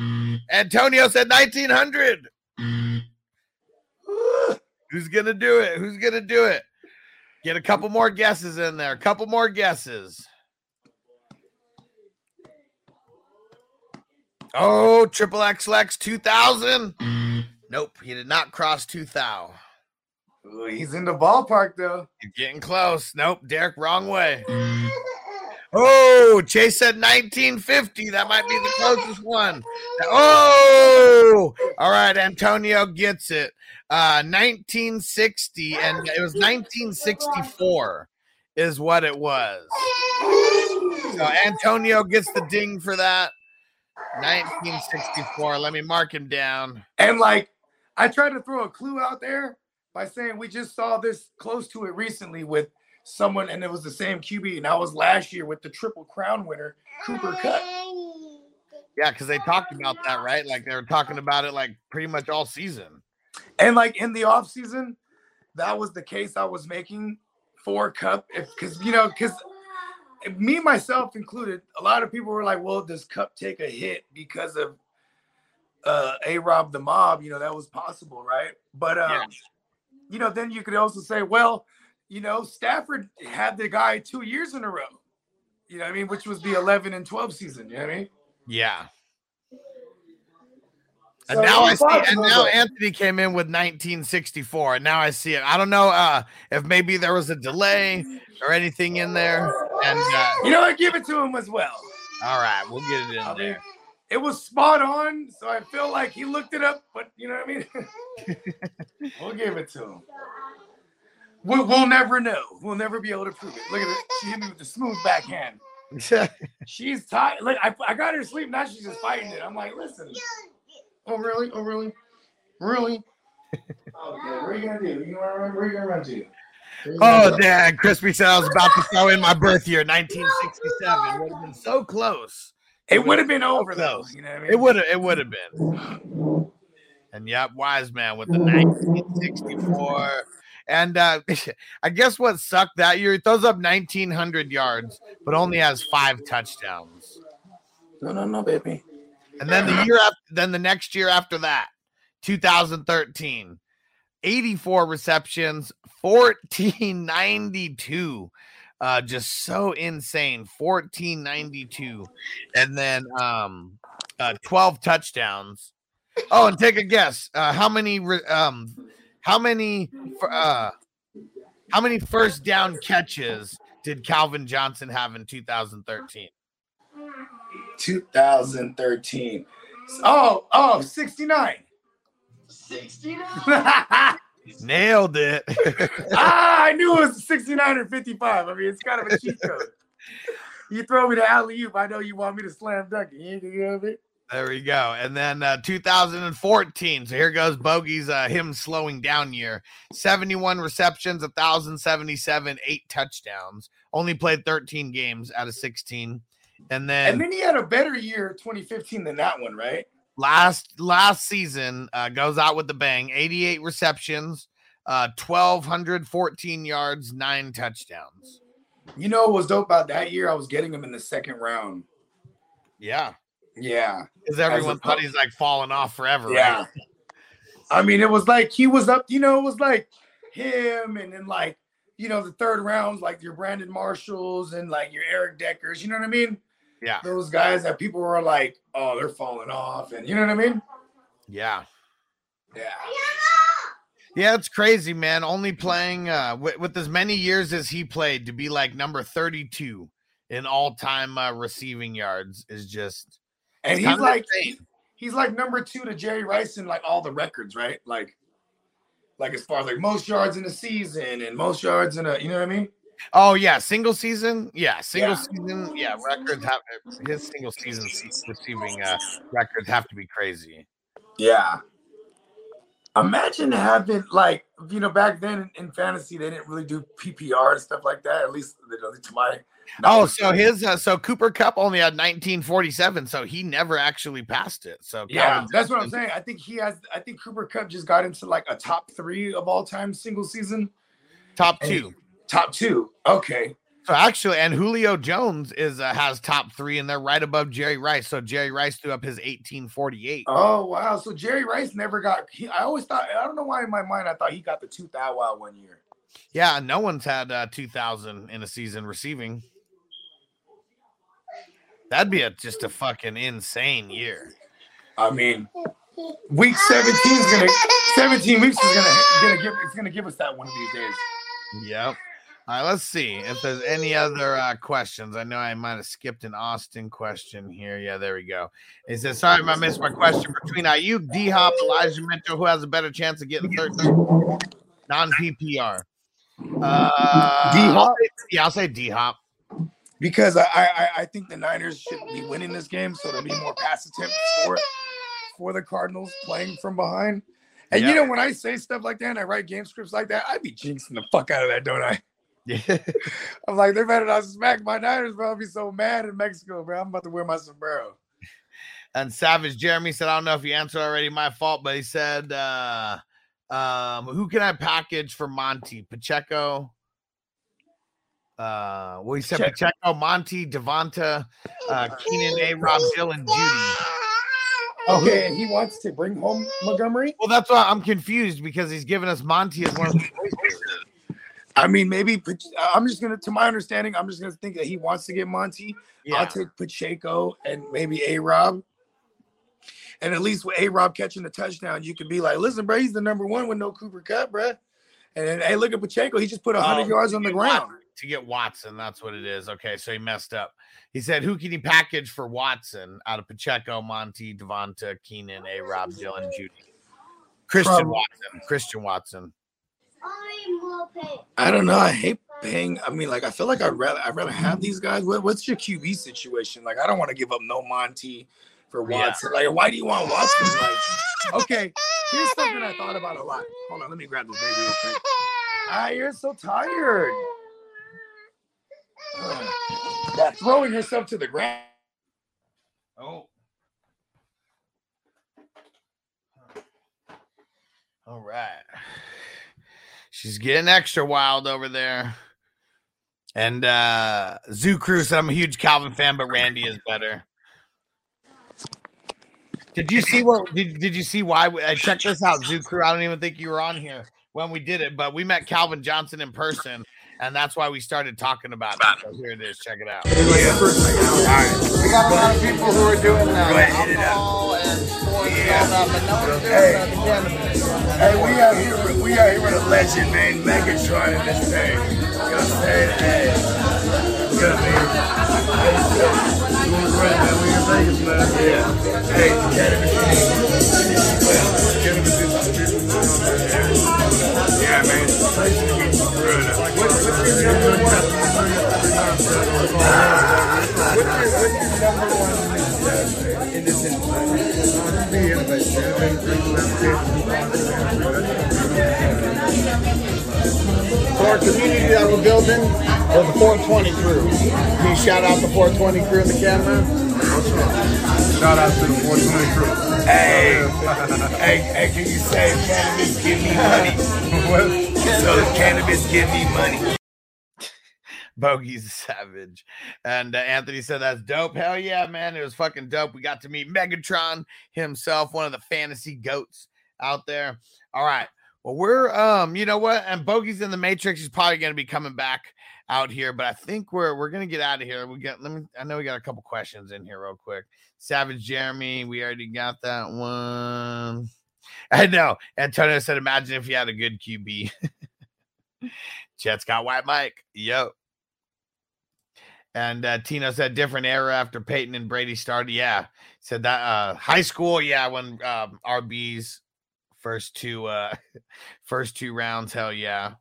Antonio said nineteen hundred. Who's gonna do it? Who's gonna do it? Get a couple more guesses in there. A couple more guesses. Oh, Triple X Lex 2000. Nope, he did not cross 2000.
Ooh, He's in the ballpark though.
Getting close. Nope, Derek, wrong way. Oh, Chase said 1950. That might be the closest one. Oh, all right. Antonio gets it. Uh, 1960, and it was 1964 is what it was. So Antonio gets the ding for that. 1964. Let me mark him down.
And like I tried to throw a clue out there by saying we just saw this close to it recently with someone, and it was the same QB, and that was last year with the triple crown winner, Cooper Kupp.
Yeah, because they talked about that, right? Like they were talking about it like pretty much all season.
And like in the offseason, that was the case I was making for Kupp. Because, you know, because me, myself included, a lot of people were like, well, does Kupp take a hit because of uh A Rob the mob? You know, that was possible, right? But, um,
Yeah.
you know, then you could also say, well, you know, Stafford had the guy two years in a row. You know what I mean? Which was the 11 and 12 season. You know what I mean?
Yeah. And
So
now I see, and now Anthony came in with 1964, and now I see it. I don't know uh, if maybe there was a delay or anything in there. And uh,
You know what? Give it to him as well.
all right, we'll get it in
I mean,
there.
it was spot on, so I feel like he looked it up, but you know what I mean? we'll give it to him. We'll, we'll never know. We'll never be able to prove it. Look at it. She hit me with the smooth backhand. She's tired. Like I, I got her to sleep. Now she's just fighting it. I'm like, listen. Oh really? Oh really? Really? Okay. What are you gonna do? You gonna run? Where are you gonna run to? Where you gonna
Oh, Dad, Crispy said I was about to throw in my birth year, 1967. Would have been so close.
It would have been over though. You know what I mean?
It would have. It would have been. And yep, wise man with the 1964. And uh, I guess what sucked that year, he throws up 1,900 yards, but only has five touchdowns.
No, no, no, baby.
And then the year after, then the next year after that, 2013, 84 receptions, 1492. Uh, just so insane. 1492. And then um uh 12 touchdowns. Oh, and take a guess. Uh how many um how many uh how many first down catches did Calvin Johnson have in 2013?
2013. Oh, oh, 69. 69. ah,
Nailed it.
Ah, I knew it was 69 or 55. I mean, it's kind of a cheat code. You throw me the alley oop, I know you want me to slam dunk it. You ain't gonna get it.
There we go. And then uh, 2014. So here goes Bogey's uh, him slowing down year. 71 receptions, 1,077, eight touchdowns. Only played 13 games out of 16. And then,
And then he had a better year 2015 than that one, right?
last last season uh, goes out with the bang. 88 receptions, uh, 1,214 yards, nine touchdowns.
You know what was dope about that year? I was getting him in the second round.
Yeah.
Yeah.
Because everyone thought he's like falling off forever.
Yeah.
Right?
I mean, it was like he was up, you know, it was like him and then like, you know, the third rounds, like your Brandon Marshalls and like your Eric Deckers, you know what I mean?
Yeah.
Those guys that people were like, oh, they're falling off. And you know what I mean?
Yeah.
Yeah.
Yeah, it's crazy, man. Only playing uh, with, with as many years as he played to be like number 32 in all time uh, receiving yards is just.
And he's like,
insane.
he's like number two to Jerry Rice in like all the records, right? Like, like as far as like most yards in a season and most yards in a, you know what I mean?
Oh, yeah. Single season. Yeah. Single
Yeah.
season. Yeah. Records have his single season receiving uh, records have to be crazy.
Yeah. Imagine having like you know back then in, fantasy they didn't really do PPR and stuff like that. At least you know, to my
Oh, so his uh, so Cooper Kupp only had 1947, so he never actually passed it. So
yeah,
Calvin
that's what I'm saying. I think he has. I think Cooper Kupp just got into like a top three of all time single season.
Top two.
Top two. Okay.
So actually, and Julio Jones is uh, has top three, and they're right above Jerry Rice. So Jerry Rice threw up his 1848.
Oh wow. So Jerry Rice never got. He, I always thought. I don't know why in my mind I thought he got the two thou wow one year.
Yeah, no one's had uh, 2,000 in a season receiving. That'd be a, just a fucking insane year.
I mean, week 17 is gonna. 17 weeks is gonna gonna give. It's gonna give us that one of these days.
Yep. All right, let's see if there's any other uh, questions. I know I might have skipped an Austin question here. Yeah, there we go. He says, "Sorry, if I missed my question between Aiyuk, D Hop, Elijah Mitchell. Who has a better chance of getting third non PPR?" Uh? I'll say- Yeah, I'll say D Hop.
because I, I I think the Niners should be winning this game, so there'll be more pass attempts for for the Cardinals playing from behind. And
Yeah.
you know when I say stuff like that and I write game scripts like that, I be jinxing the fuck out of that, don't I?
Yeah.
I'm like, they better not smack my Niners, bro. I'll be so mad in Mexico, bro. I'm about to wear my sombrero.
And Savage Jeremy said, I don't know if you answered already, my fault, but he said, uh, um, who can I package for Monty? Pacheco. Uh, well, he said
Pacheco.
Pacheco, Monty, Devonta, uh, Keenan, A. Rob, Dill, and Jeudy.
Okay, and he wants to bring home Montgomery.
Well, that's why I'm confused because he's giving us Monty as one of the choices.
I mean, maybe I'm just gonna, to my understanding, I'm just gonna think that he wants to get Monty.
Yeah.
I'll take Pacheco and maybe A Rob. And at least with A Rob catching the touchdown, you can be like, listen, bro, he's the number one with no Cooper Kupp, bro. And then, hey, look at Pacheco. He just put 100
Oh,
yards on the ground.
Watson- to get Watson. That's what it is. Okay, so he messed up. He said, "Who can he package for Watson out of Pacheco, Monty, Devonta, Keenan, A. Rob, Dillon, Jeudy, Christian
Probably.
Watson, Christian Watson."
I don't know. I hate paying. I mean, like, I feel like I'd rather I'd rather have these guys. What, what's your QB situation? Like, I don't want to give up no Monty for
Yeah.
Watson. Like, why do you want Watson? Like, okay, here's something I thought about a lot. Hold on, let me grab this baby real quick. Ah, you're so tired. Ugh. That throwing herself to the ground.
Oh. All right. She's getting extra wild over there. And uh Zoo Crew said I'm a huge Calvin fan, but Randy is better. Did you see what did, did you see why we, uh, check this out, Zoo Crew? I don't even think you were on here when we did it, but we met Calvin Johnson in person, and that's why we started talking about it. So here it is. Check it out.
All right.
We got a lot of people who are doing uh,
Go ahead, hit it out. Hey. Hey, we out here. We out here with a legend, man. Megatron in this thing. You know what I'm saying? Hey, good man. How you feeling? Doing great, man. We in Vegas, man. Yeah. Hey, cannabis. Is Yeah, man. You. What- What's your number one? Your number one in this
For our community that we're building, or the 420 crew. Can you shout out the 420 crew in the camera?
Shout out to the 420 crew.
Hey, hey, hey, can you say cannabis give me money? So the cannabis give me money.
Bogey's savage. And uh, Anthony said that's dope. Hell yeah, man. It was fucking dope. We got to meet Megatron himself, one of the fantasy goats out there. All right. Well, we're um, you know what? And Bogey's in the Matrix. He's probably gonna be coming back out here, but I think we're we're gonna get out of here. We got let me I know we got a couple questions in here real quick. Savage Jeremy, we already got that one. I know. Antonio said, imagine if you had a good QB. Jets got white Mike. Yo. And uh, Tino said different era after Peyton and Brady started. Yeah, said that uh, high school. Yeah, when um, RBs first two uh, first two rounds. Hell yeah.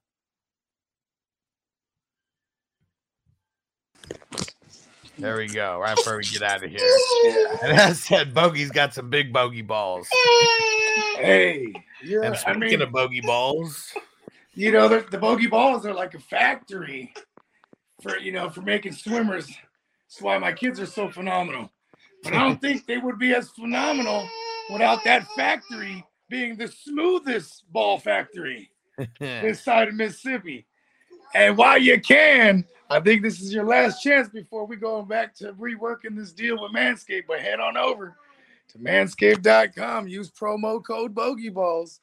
There we go. Right before we get out of here. And I said, Bogey's got some big bogey balls.
Hey, you're,
And
I
speaking
mean,
of bogey balls,
you know, the, the bogey balls are like a factory for you know for making swimmers. That's why my kids are so phenomenal. But I don't think they would be as phenomenal without that factory being the smoothest ball factory inside of Mississippi. And while you can, I think this is your last chance before we go back to reworking this deal with Manscaped. But head on over to manscaped.com. Use promo code BogeyBalls.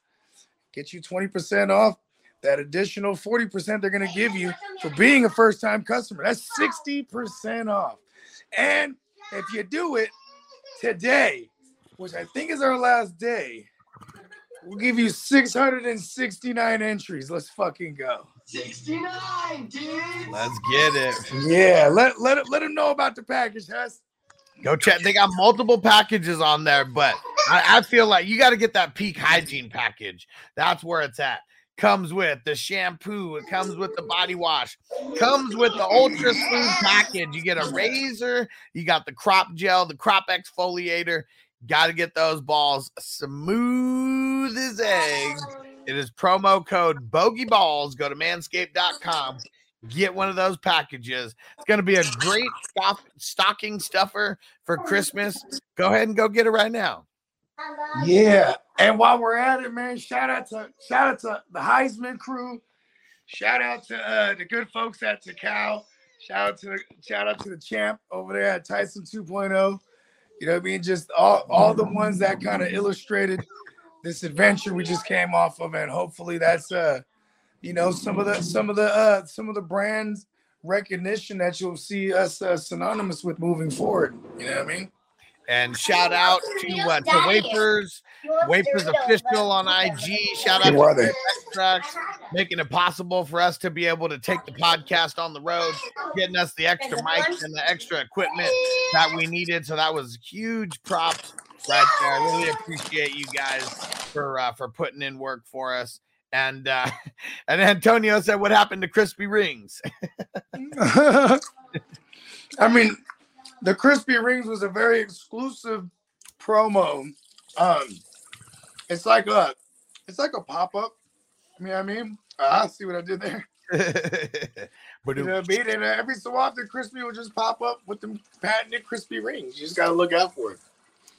Get you 20% off that additional 40% they're going to give you for being a first time customer. That's 60% off. And if you do it today, which I think is our last day, we'll give you 669 entries. Let's fucking go.
69, dude.
let's get it.
Yeah, let let let them know about the package, Hess.
Go check. They got multiple packages on there, but I, I feel like you got to get that peak hygiene package. That's where it's at. Comes with the shampoo, it comes with the body wash, comes with the ultra smooth package. You get a razor, you got the crop gel, the crop exfoliator. Got to get those balls smooth as eggs. It is promo code bogey balls. Go to manscaped.com. Get one of those packages. It's going to be a great stock, stocking stuffer for Christmas. Go ahead and go get it right now.
Yeah, and while we're at it, man, shout out to shout out to the Heisman crew. Shout out to uh, the good folks at Takao. Shout out to the shout out to the champ over there at Tyson 2.0. You know what I mean? Just all all the ones that kind of illustrated this adventure we just came off of, and hopefully that's uh you know, some of the some of the uh some of the brands recognition that you'll see us uh, synonymous with moving forward. You know what I mean?
And shout out to uh, to Wafers, Wafers official on IG. Shout out
Who are
to
they?
Extracts, making it possible for us to be able to take the podcast on the road, getting us the extra mics and the extra equipment that we needed. So that was huge props right there. I really appreciate you guys for uh, for putting in work for us. And uh, and Antonio said, "What happened to crispy rings?"
I mean, the crispy rings was a very exclusive promo. Um, it's like a, it's like a pop up. You know what I mean? I see what I did there.
but
You know what I mean? And uh, every so often, crispy will just pop up with them patented crispy rings. You just gotta look out for it.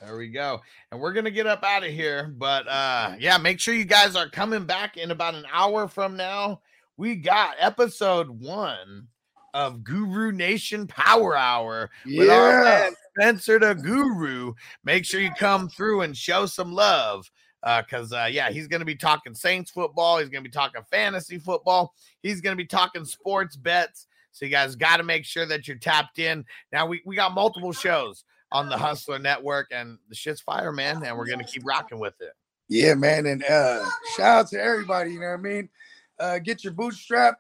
There we go. And we're gonna get up out of here. But uh yeah, make sure you guys are coming back in about an hour from now. We got episode one of Guru Nation Power Hour with our man Spencer the Guru. Make sure you come through and show some love. Uh, cause uh, yeah, he's gonna be talking Saints football, he's gonna be talking fantasy football, he's gonna be talking sports bets. So you guys got to make sure that you're tapped in. Now we, we got multiple shows on the Hustler Network, and the shit's fire, man. And we're gonna keep rocking with it.
Yeah, man. And uh shout out to everybody, you know what I mean? Uh get your bootstrap.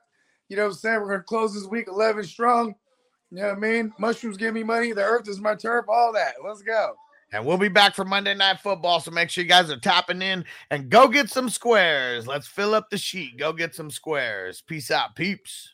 You know what I'm saying? We're gonna close this week 11 strong. You know what I mean? Mushrooms give me money. The earth is my turf. All that. Let's go.
And we'll be back for Monday Night Football. So make sure you guys are tapping in and go get some squares. Let's fill up the sheet. Go get some squares. Peace out, peeps.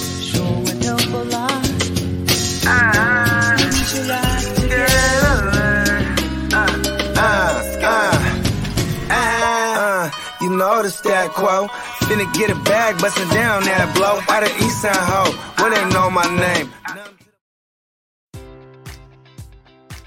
know the stat quo. Finna get a bag, bustin' down that blow. Out of East Side Ho, where they know my name.